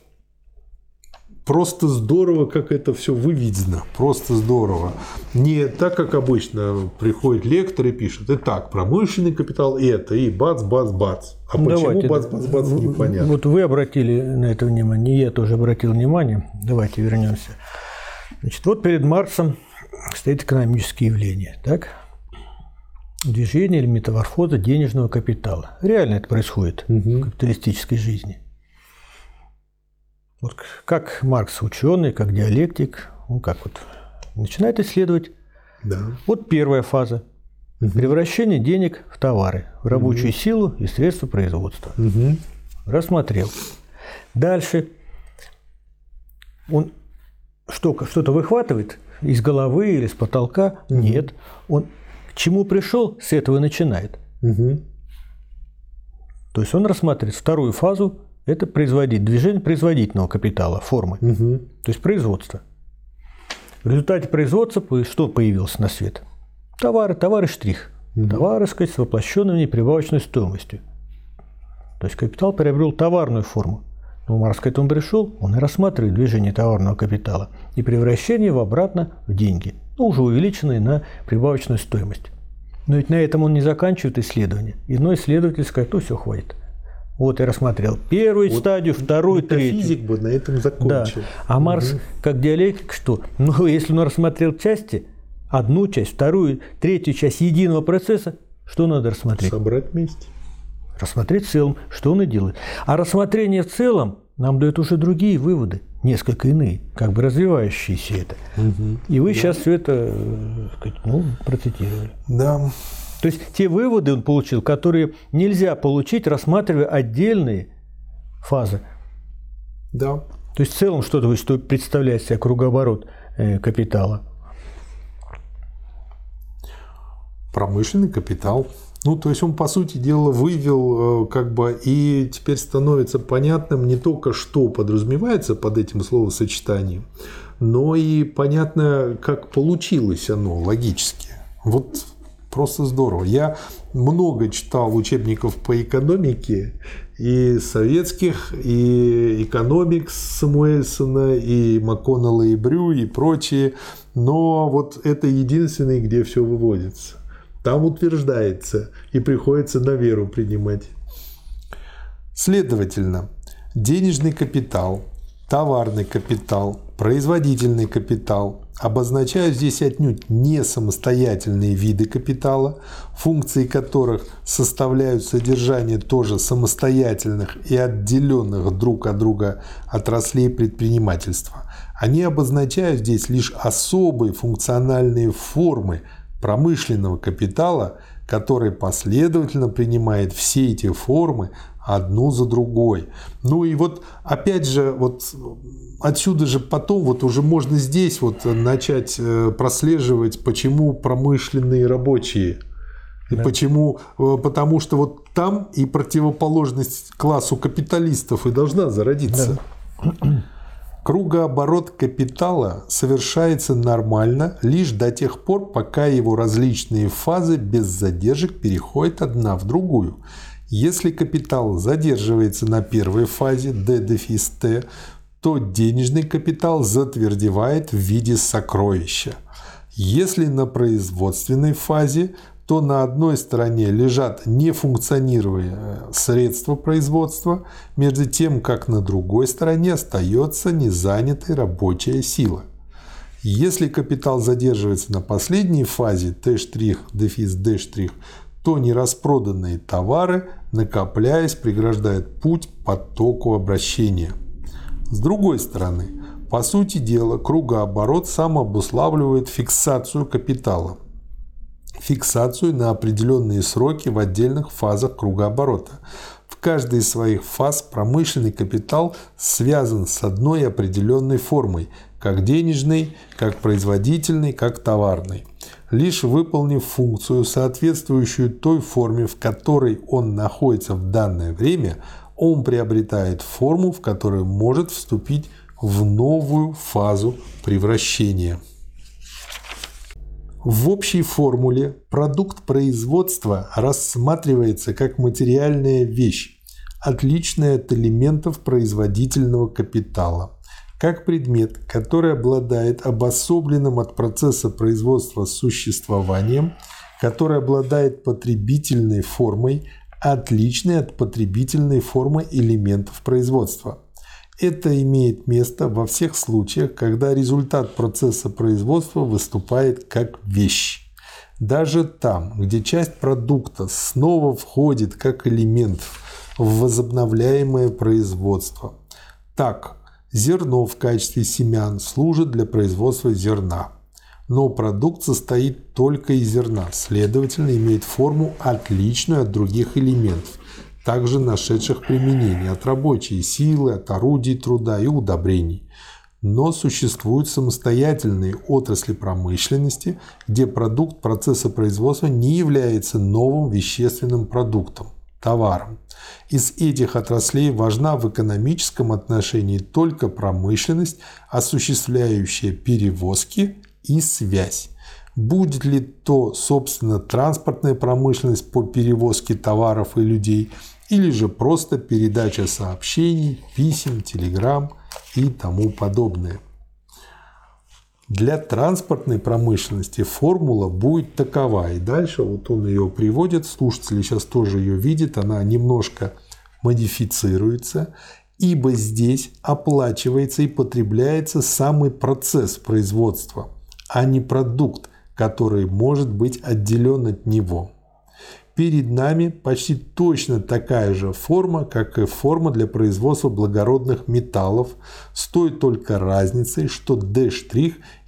просто здорово, как это все выведено. Просто здорово. Не так, как обычно приходит лектор и пишет. Итак, промышленный капитал это, и бац, бац, бац. А ну, почему давайте, бац, бац, бац, непонятно. Вот вы обратили на это внимание, я тоже обратил внимание. Давайте вернемся. Значит, вот перед Марсом стоит экономические явления. Так? Движение или метаморфоза денежного капитала. Реально это происходит угу. в капиталистической жизни. Вот как Маркс ученый, как диалектик, он как вот начинает исследовать. Да. Вот первая фаза. Угу. Превращение денег в товары, в рабочую угу. силу и средства производства. Угу. Рассмотрел. Дальше он что, что-то выхватывает из головы или с потолка. Угу. Нет. Он к чему пришел, с этого начинает. Угу. То есть он рассматривает вторую фазу, это производить, движение производительного капитала, формы. Угу. То есть производство. В результате производства что появилось на свет? Товары, товары штрих. Угу. Товары, сказать, с воплощенной неприбавочной стоимостью. То есть капитал приобрел товарную форму. Но Марс к этому пришел, он и рассматривает движение товарного капитала и превращение его обратно в деньги, ну, уже увеличенные на прибавочную стоимость. Но ведь на этом он не заканчивает исследование. Иной исследователь скажет, ну все, хватит. Вот я рассмотрел первую вот стадию, вторую, третью. Физик бы на этом закончил. Да. А Марс, угу. как диалектик, что? Ну, если он рассмотрел части, одну часть, вторую, третью часть единого процесса, что надо рассмотреть? Собрать вместе рассмотреть в целом, что он и делает. А рассмотрение в целом нам дает уже другие выводы, несколько иные, как бы развивающиеся это. Угу. И вы да. сейчас все это э, сказать, ну, процитировали. Да. То есть те выводы он получил, которые нельзя получить, рассматривая отдельные фазы. Да. То есть в целом что-то что представляет себе кругооборот э, капитала. Промышленный капитал ну, то есть он, по сути дела, вывел, э, как бы, и теперь становится понятным не только, что подразумевается под этим словосочетанием, но и понятно, как получилось оно логически. Вот просто здорово. Я много читал учебников по экономике и советских, и экономикс Самуэльсона, и МакКоннелла, и Брю, и прочие. Но вот это единственный, где все выводится. Там утверждается, и приходится на веру принимать. Следовательно, денежный капитал, товарный капитал, производительный капитал обозначают здесь отнюдь не самостоятельные виды капитала, функции которых составляют содержание тоже самостоятельных и отделенных друг от друга отраслей предпринимательства. Они обозначают здесь лишь особые функциональные формы промышленного капитала, который последовательно принимает все эти формы одну за другой. Ну и вот опять же, вот отсюда же потом вот уже можно здесь вот начать э, прослеживать, почему промышленные рабочие. И да. почему? Э, потому что вот там и противоположность классу капиталистов и должна зародиться. Да. Кругооборот капитала совершается нормально лишь до тех пор, пока его различные фазы без задержек переходят одна в другую. Если капитал задерживается на первой фазе D-дефис T, то денежный капитал затвердевает в виде сокровища. Если на производственной фазе, то на одной стороне лежат нефункционируя средства производства, между тем, как на другой стороне остается незанятой рабочая сила. Если капитал задерживается на последней фазе Т', дефис D', то нераспроданные товары, накопляясь, преграждают путь потоку обращения. С другой стороны, по сути дела, кругооборот сам обуславливает фиксацию капитала. Фиксацию на определенные сроки в отдельных фазах кругооборота. В каждой из своих фаз промышленный капитал связан с одной определенной формой, как денежный, как производительный, как товарный лишь выполнив функцию, соответствующую той форме, в которой он находится в данное время, он приобретает форму, в которой может вступить в новую фазу превращения. В общей формуле продукт производства рассматривается как материальная вещь, отличная от элементов производительного капитала как предмет, который обладает обособленным от процесса производства существованием, который обладает потребительной формой, отличной от потребительной формы элементов производства. Это имеет место во всех случаях, когда результат процесса производства выступает как вещь. Даже там, где часть продукта снова входит как элемент в возобновляемое производство. Так, Зерно в качестве семян служит для производства зерна. Но продукт состоит только из зерна, следовательно, имеет форму отличную от других элементов, также нашедших применение от рабочей силы, от орудий труда и удобрений. Но существуют самостоятельные отрасли промышленности, где продукт процесса производства не является новым вещественным продуктом товаром. Из этих отраслей важна в экономическом отношении только промышленность, осуществляющая перевозки и связь. Будет ли то, собственно, транспортная промышленность по перевозке товаров и людей, или же просто передача сообщений, писем, телеграмм и тому подобное. Для транспортной промышленности формула будет такова. И дальше вот он ее приводит, слушатели сейчас тоже ее видят, она немножко модифицируется, ибо здесь оплачивается и потребляется самый процесс производства, а не продукт, который может быть отделен от него. Перед нами почти точно такая же форма, как и форма для производства благородных металлов, с той только разницей, что D'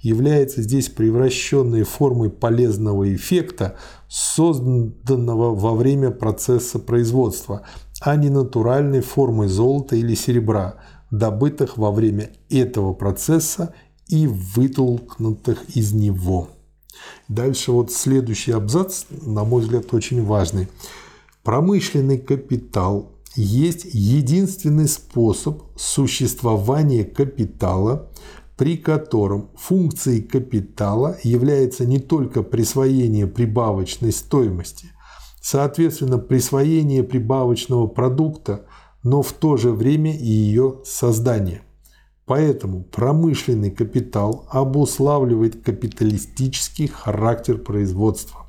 является здесь превращенной формой полезного эффекта, созданного во время процесса производства, а не натуральной формой золота или серебра, добытых во время этого процесса и вытолкнутых из него. Дальше вот следующий абзац, на мой взгляд, очень важный. Промышленный капитал есть единственный способ существования капитала, при котором функцией капитала является не только присвоение прибавочной стоимости, соответственно, присвоение прибавочного продукта – но в то же время и ее создание. Поэтому промышленный капитал обуславливает капиталистический характер производства.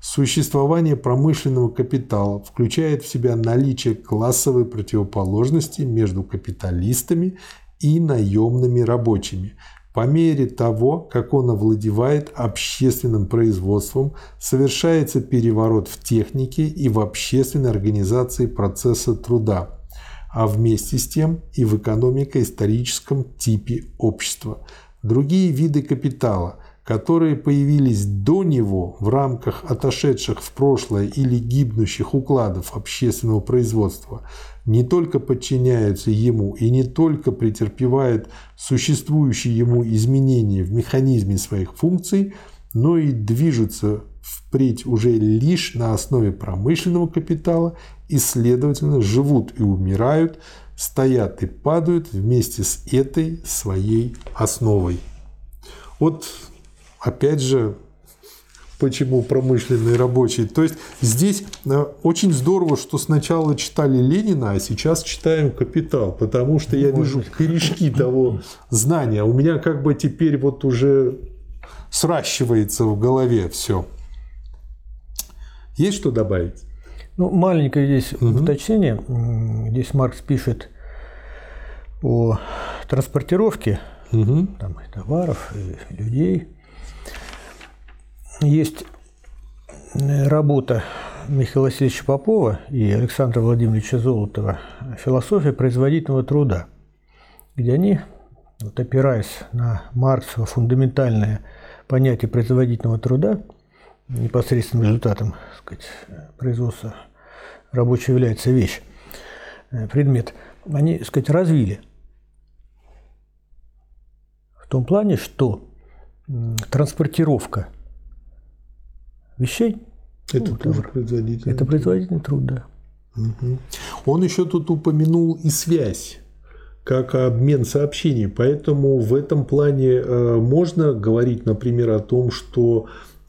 Существование промышленного капитала включает в себя наличие классовой противоположности между капиталистами и наемными рабочими. По мере того, как он овладевает общественным производством, совершается переворот в технике и в общественной организации процесса труда а вместе с тем и в экономико-историческом типе общества. Другие виды капитала, которые появились до него в рамках отошедших в прошлое или гибнущих укладов общественного производства, не только подчиняются ему и не только претерпевают существующие ему изменения в механизме своих функций, но и движутся впредь уже лишь на основе промышленного капитала и, следовательно, живут и умирают, стоят и падают вместе с этой своей основой. Вот опять же, почему промышленные рабочие. То есть здесь э, очень здорово, что сначала читали Ленина, а сейчас читаем «Капитал», потому что я вижу корешки того знания. У меня как бы теперь вот уже сращивается в голове все. Есть что добавить? Ну, маленькое здесь угу. уточнение. Здесь Маркс пишет о транспортировке угу. там, товаров, и людей. Есть э, работа Михаила Васильевича Попова и Александра Владимировича Золотова «Философия производительного труда», где они, вот опираясь на Марксово фундаментальное понятие производительного труда, непосредственным результатом сказать, производства рабочего является вещь, э, предмет, они сказать, развили. В том плане, что транспортировка вещей это ну, тоже производительный Это производительный труд, да. Угу. Он еще тут упомянул и связь как обмен сообщений. Поэтому в этом плане э, можно говорить, например, о том, что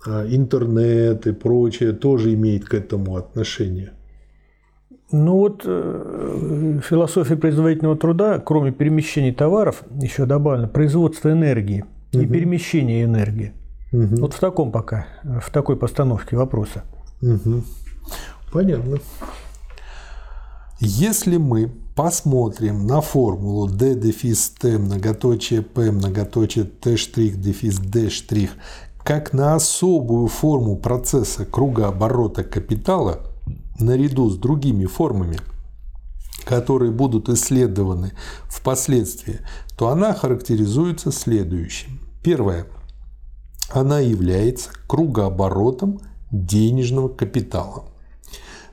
интернет и прочее тоже имеет к этому отношение? Ну вот э, философия производительного труда, кроме перемещения товаров, еще добавлено производство энергии и угу. перемещение энергии. Угу. Вот в таком пока, в такой постановке вопроса. Угу. Понятно. Если мы посмотрим на формулу d дефис t многоточие p многоточие t штрих дефис d штрих как на особую форму процесса кругооборота капитала, наряду с другими формами, которые будут исследованы впоследствии, то она характеризуется следующим. Первое. Она является кругооборотом денежного капитала.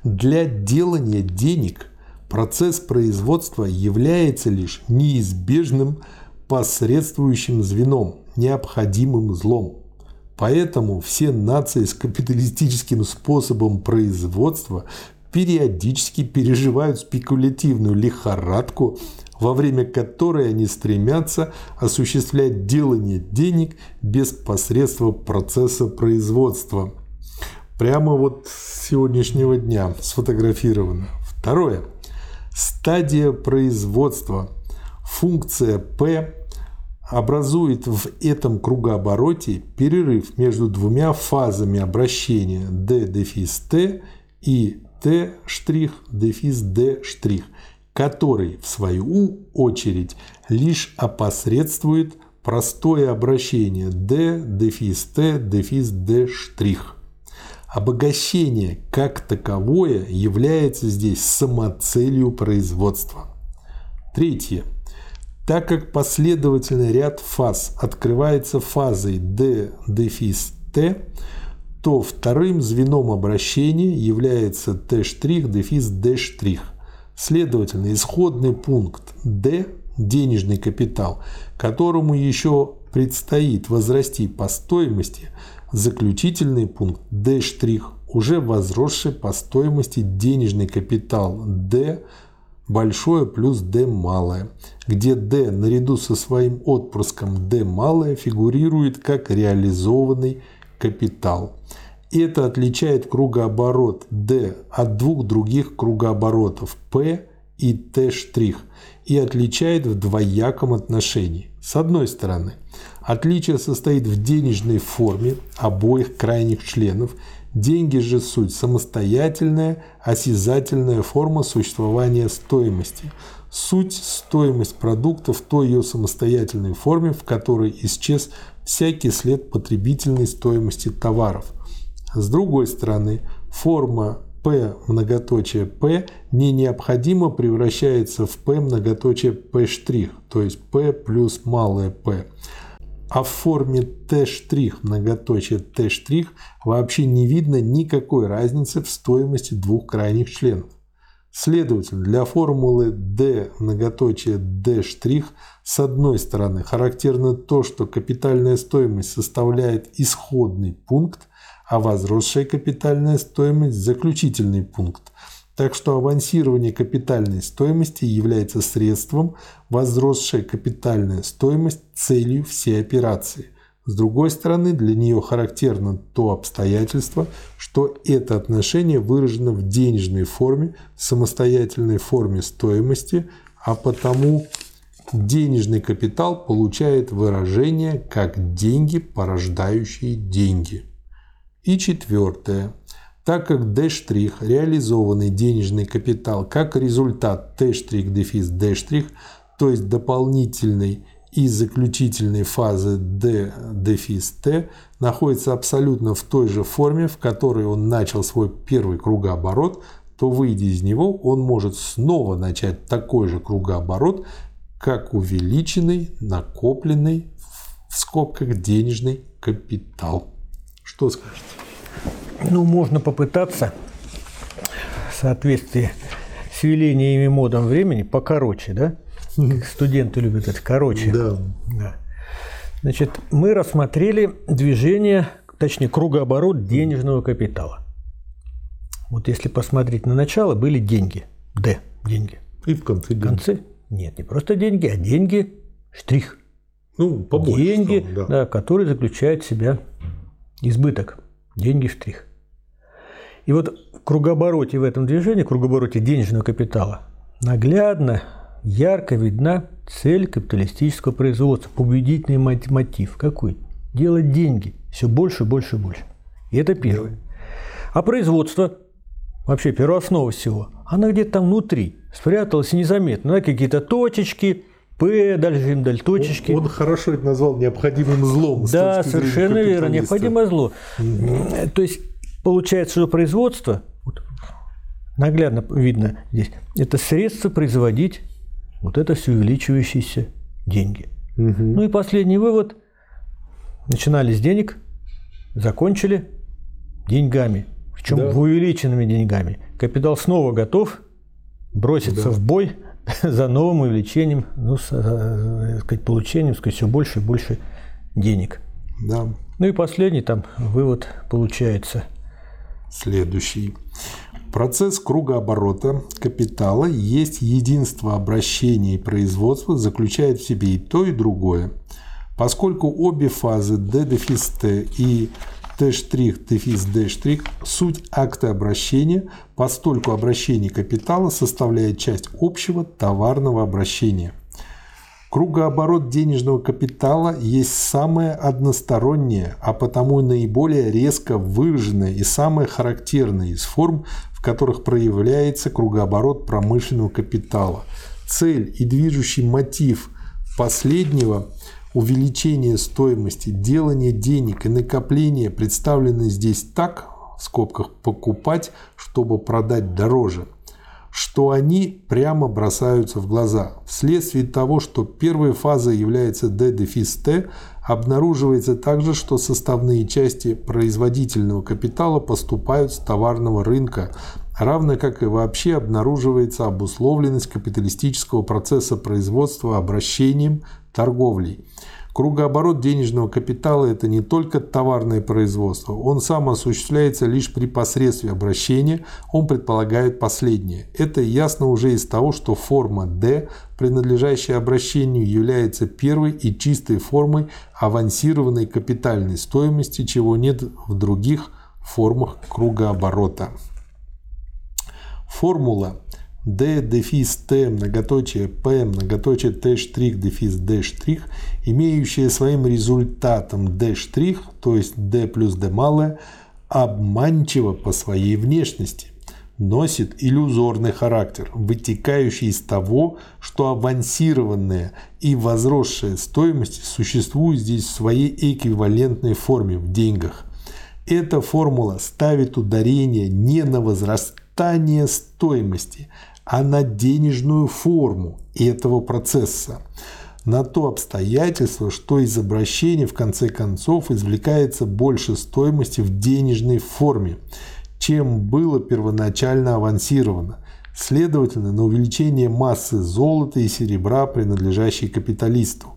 Для делания денег процесс производства является лишь неизбежным посредствующим звеном, необходимым злом. Поэтому все нации с капиталистическим способом производства периодически переживают спекулятивную лихорадку, во время которой они стремятся осуществлять делание денег без посредства процесса производства. Прямо вот с сегодняшнего дня сфотографировано. Второе. Стадия производства. Функция P образует в этом кругообороте перерыв между двумя фазами обращения d дефис t и t штрих дефис d штрих, который в свою очередь лишь опосредствует простое обращение d дефис t дефис d штрих. Обогащение как таковое является здесь самоцелью производства. Третье. Так как последовательный ряд фаз открывается фазой D дефис T, то вторым звеном обращения является T' дефис D'. Следовательно, исходный пункт D – денежный капитал, которому еще предстоит возрасти по стоимости, заключительный пункт D' уже возросший по стоимости денежный капитал D – большое плюс d малое, где d наряду со своим отпрыском d малое фигурирует как реализованный капитал. Это отличает кругооборот d от двух других кругооборотов p и Т' и отличает в двояком отношении. С одной стороны, отличие состоит в денежной форме обоих крайних членов. Деньги же суть самостоятельная, осязательная форма существования стоимости. Суть – стоимость продукта в той ее самостоятельной форме, в которой исчез всякий след потребительной стоимости товаров. С другой стороны, форма P многоточие P не необходимо превращается в P многоточие P', то есть P плюс малое P. А в форме T' многоточие T' вообще не видно никакой разницы в стоимости двух крайних членов. Следовательно, для формулы D многоточие D' с одной стороны характерно то, что капитальная стоимость составляет исходный пункт, а возросшая капитальная стоимость – заключительный пункт. Так что авансирование капитальной стоимости является средством, возросшая капитальная стоимость – целью всей операции. С другой стороны, для нее характерно то обстоятельство, что это отношение выражено в денежной форме, в самостоятельной форме стоимости, а потому денежный капитал получает выражение как деньги, порождающие деньги. И четвертое. Так как D' реализованный денежный капитал как результат T' дефис D', то есть дополнительной и заключительной фазы D дефис T, находится абсолютно в той же форме, в которой он начал свой первый кругооборот, то выйдя из него, он может снова начать такой же кругооборот, как увеличенный, накопленный в скобках денежный капитал. Что скажете? Ну, можно попытаться в соответствии с велениями модом времени покороче, да? Как студенты любят это короче. Да. да. Значит, мы рассмотрели движение, точнее, кругооборот денежного капитала. Вот если посмотреть на начало, были деньги. Д. Деньги. И в конце деньги. В конце? Нет, не просто деньги, а деньги штрих. Ну, побольше. Деньги, стало, да. Да, которые заключают в себя избыток, деньги штрих. И вот в кругообороте в этом движении, в кругообороте денежного капитала, наглядно, ярко видна цель капиталистического производства, победительный мотив. Какой? Делать деньги все больше, больше, больше. И это первое. А производство, вообще первооснова всего, она где-то там внутри, спряталась незаметно. Да, какие-то точечки, П, дальше им дали точечки. Он, он хорошо это назвал необходимым злом. Да, совершенно верно, необходимое зло. Mm-hmm. То есть получается, что производство, вот, наглядно видно здесь, это средство производить вот это все увеличивающиеся деньги. Mm-hmm. Ну и последний вывод. Начинали с денег, закончили деньгами. Причем да. увеличенными деньгами. Капитал снова готов броситься да. в бой за новым увеличением, ну, с, э, сказать, получением сказать, все больше и больше денег. Да. Ну и последний там вывод получается. Следующий. Процесс кругооборота капитала есть единство обращения и производства, заключает в себе и то, и другое. Поскольку обе фазы D дефис T и Т' дефис D' суть акта обращения, постольку обращение капитала составляет часть общего товарного обращения. Кругооборот денежного капитала есть самое одностороннее, а потому наиболее резко выраженное и самое характерное из форм, в которых проявляется кругооборот промышленного капитала. Цель и движущий мотив последнего – увеличение стоимости, делание денег и накопление представлены здесь так, в скобках покупать, чтобы продать дороже, что они прямо бросаются в глаза. Вследствие того, что первая фаза является D-дефис T, обнаруживается также, что составные части производительного капитала поступают с товарного рынка, равно как и вообще обнаруживается обусловленность капиталистического процесса производства обращением, торговлей. Кругооборот денежного капитала – это не только товарное производство, он сам осуществляется лишь при посредстве обращения, он предполагает последнее. Это ясно уже из того, что форма D, принадлежащая обращению, является первой и чистой формой авансированной капитальной стоимости, чего нет в других формах кругооборота. Формула d дефис t многоточие p многоточие t штрих дефис d штрих, имеющее своим результатом d штрих, то есть d плюс d малое, обманчиво по своей внешности носит иллюзорный характер, вытекающий из того, что авансированная и возросшая стоимость существует здесь в своей эквивалентной форме в деньгах. Эта формула ставит ударение не на возрастание стоимости, а на денежную форму этого процесса на то обстоятельство, что из обращения в конце концов извлекается больше стоимости в денежной форме, чем было первоначально авансировано. Следовательно, на увеличение массы золота и серебра, принадлежащей капиталисту.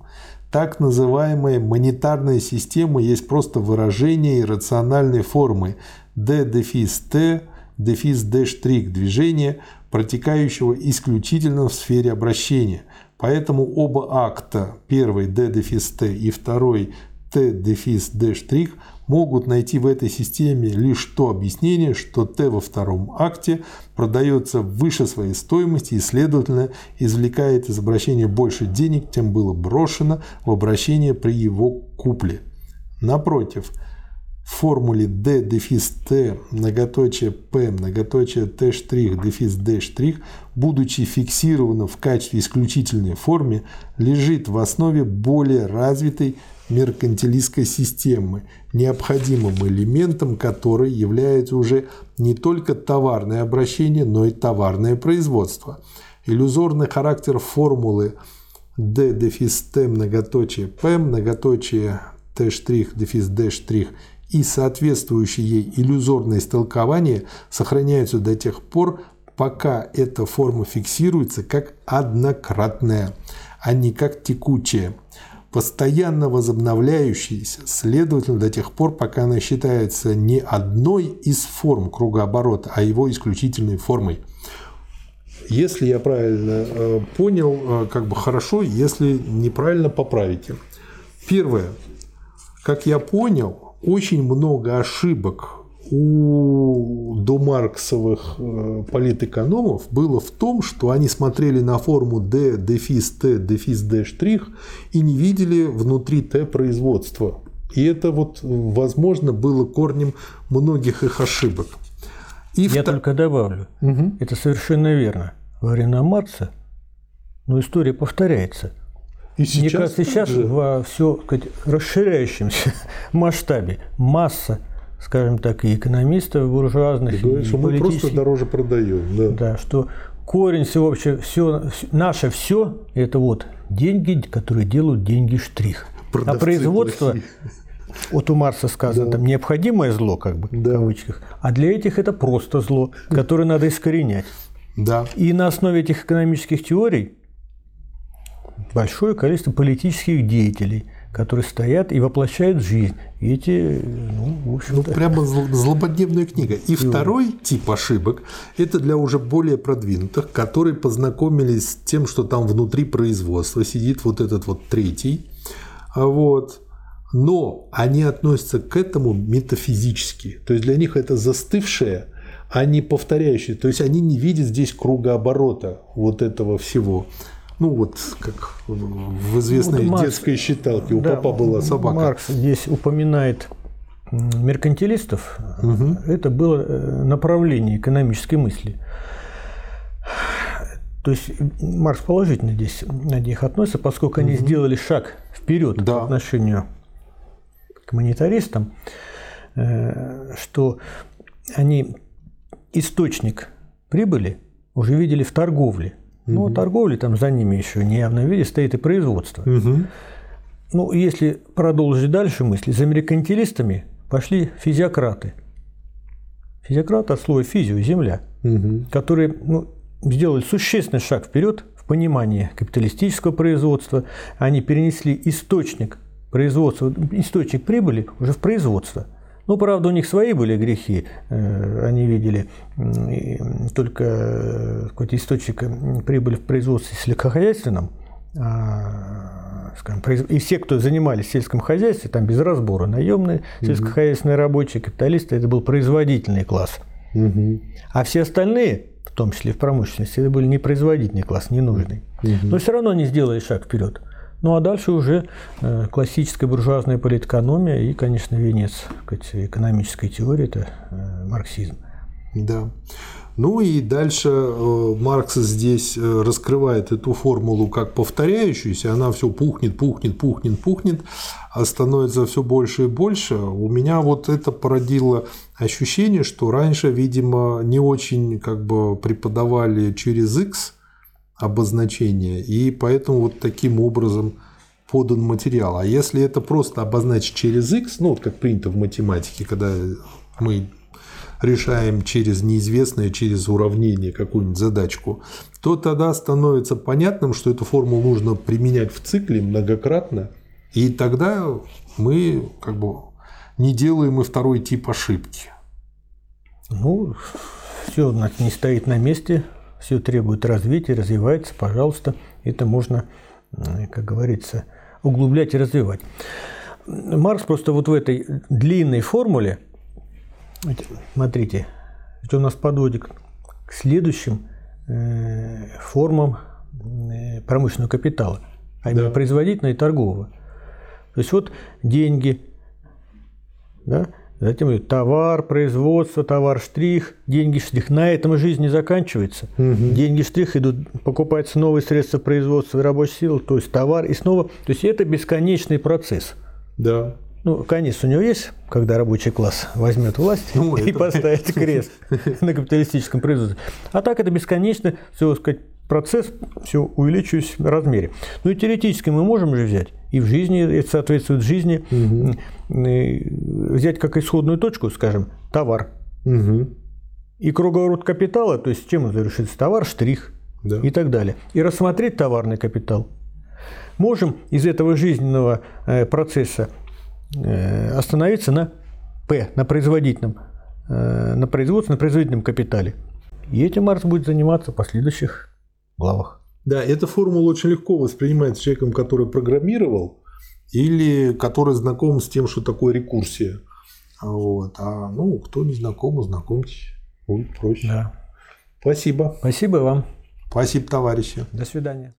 Так называемая монетарная система есть просто выражение иррациональной формы d дефис t дефис d штрих движения, протекающего исключительно в сфере обращения. Поэтому оба акта, первый d дефис t и второй t дефис d штрих – могут найти в этой системе лишь то объяснение, что Т во втором акте продается выше своей стоимости и, следовательно, извлекает из обращения больше денег, чем было брошено в обращение при его купле. Напротив, в формуле D дефис T многоточие P многоточие T штрих дефис D штрих, будучи фиксировано в качестве исключительной форме, лежит в основе более развитой меркантилистской системы, необходимым элементом которой является уже не только товарное обращение, но и товарное производство. Иллюзорный характер формулы D дефис T многоточие P многоточие T штрих дефис D штрих и соответствующее ей иллюзорное истолкование сохраняются до тех пор, пока эта форма фиксируется как однократная, а не как текучая постоянно возобновляющаяся, следовательно, до тех пор, пока она считается не одной из форм кругооборота, а его исключительной формой. Если я правильно э, понял, э, как бы хорошо, если неправильно поправите. Первое. Как я понял, очень много ошибок у домарксовых э, политэкономов было в том, что они смотрели на форму D, дефис T, дефис D штрих и не видели внутри T производства. И это вот, возможно, было корнем многих их ошибок. И Я в... только добавлю, угу. это совершенно верно. Во времена Маркса, но история повторяется. И сейчас Мне кажется, сейчас же. во все сказать, расширяющемся масштабе масса скажем так, и экономистов буржуазных, и, и что мы просто дороже продаем. Да. да, что корень всего вообще, все, наше все, это вот деньги, которые делают деньги штрих. Продавцы а производство, плохие. вот у Марса сказано, да. там необходимое зло, как бы, да. в кавычках, а для этих это просто зло, которое надо искоренять. Да. И на основе этих экономических теорий большое количество политических деятелей – которые стоят и воплощают жизнь. Эти, ну, в общем Ну, прямо злободневная книга. И второй тип ошибок – это для уже более продвинутых, которые познакомились с тем, что там внутри производства сидит вот этот вот третий. Вот. Но они относятся к этому метафизически. То есть для них это застывшее, а не повторяющее. То есть они не видят здесь кругооборота вот этого всего. Ну вот как в известной вот детской считалке у да, папа была собака. Маркс здесь упоминает меркантилистов. Угу. Это было э, направление экономической мысли. То есть Маркс положительно здесь на них относится, поскольку угу. они сделали шаг вперед да. по отношению к монетаристам, э, что они источник прибыли уже видели в торговле. Ну, угу. торговля там за ними еще не явно виде стоит и производство. Угу. Ну, если продолжить дальше мысли, за меркантилистами пошли физиократы. Физиократы от слова физио – земля, угу. которые ну, сделали существенный шаг вперед в понимании капиталистического производства. Они перенесли источник производства, источник прибыли уже в производство. Ну, правда, у них свои были грехи. Э, они видели только э, какой-то источник прибыли в производстве сельскохозяйственном. А, скажем, и все, кто занимались в сельском хозяйстве, там без разбора, наемные сельскохозяйственные рабочие, капиталисты, это был производительный класс. Угу. А все остальные в том числе и в промышленности, это были не производительный класс, не нужный. Но все равно они сделали шаг вперед. Ну а дальше уже э, классическая буржуазная политэкономия и, конечно, венец экономической теории – это э, марксизм. Да. Ну и дальше э, Маркс здесь раскрывает эту формулу как повторяющуюся, она все пухнет, пухнет, пухнет, пухнет, а становится все больше и больше. У меня вот это породило ощущение, что раньше, видимо, не очень как бы преподавали через X обозначение, и поэтому вот таким образом подан материал. А если это просто обозначить через X, ну, вот как принято в математике, когда мы решаем через неизвестное, через уравнение какую-нибудь задачку, то тогда становится понятным, что эту формулу нужно применять в цикле многократно, и тогда мы как бы не делаем и второй тип ошибки. Ну, все не стоит на месте, все требует развития, развивается, пожалуйста, это можно, как говорится, углублять и развивать. Маркс просто вот в этой длинной формуле – Смотрите, это у нас подводит к следующим э, формам э, промышленного капитала, а именно да. производительного и торгового. То есть вот деньги, да, затем товар, производство, товар, штрих, деньги, штрих. На этом жизнь не заканчивается. Угу. Деньги, штрих идут, покупаются новые средства производства и рабочей силы, то есть товар и снова. То есть это бесконечный процесс. Да. Ну, конец у него есть, когда рабочий класс возьмет власть ну, и это... поставит крест на капиталистическом производстве. А так это бесконечно, все сказать, процесс все увеличивается в размере. Ну и теоретически мы можем же взять, и в жизни, это соответствует жизни, угу. взять как исходную точку, скажем, товар. Угу. И круговорот капитала, то есть чем он завершится? Товар, штрих да. и так далее. И рассмотреть товарный капитал. Можем из этого жизненного э, процесса Э, остановиться на П, на производительном, на производстве, на производительном капитале. И этим Марс будет заниматься в последующих главах. Да, эта формула очень легко воспринимается человеком, который программировал или который знаком с тем, что такое рекурсия. Вот. А ну, кто не знаком, знакомьтесь, будет проще. Да. Спасибо. Спасибо вам. Спасибо, товарищи. До свидания.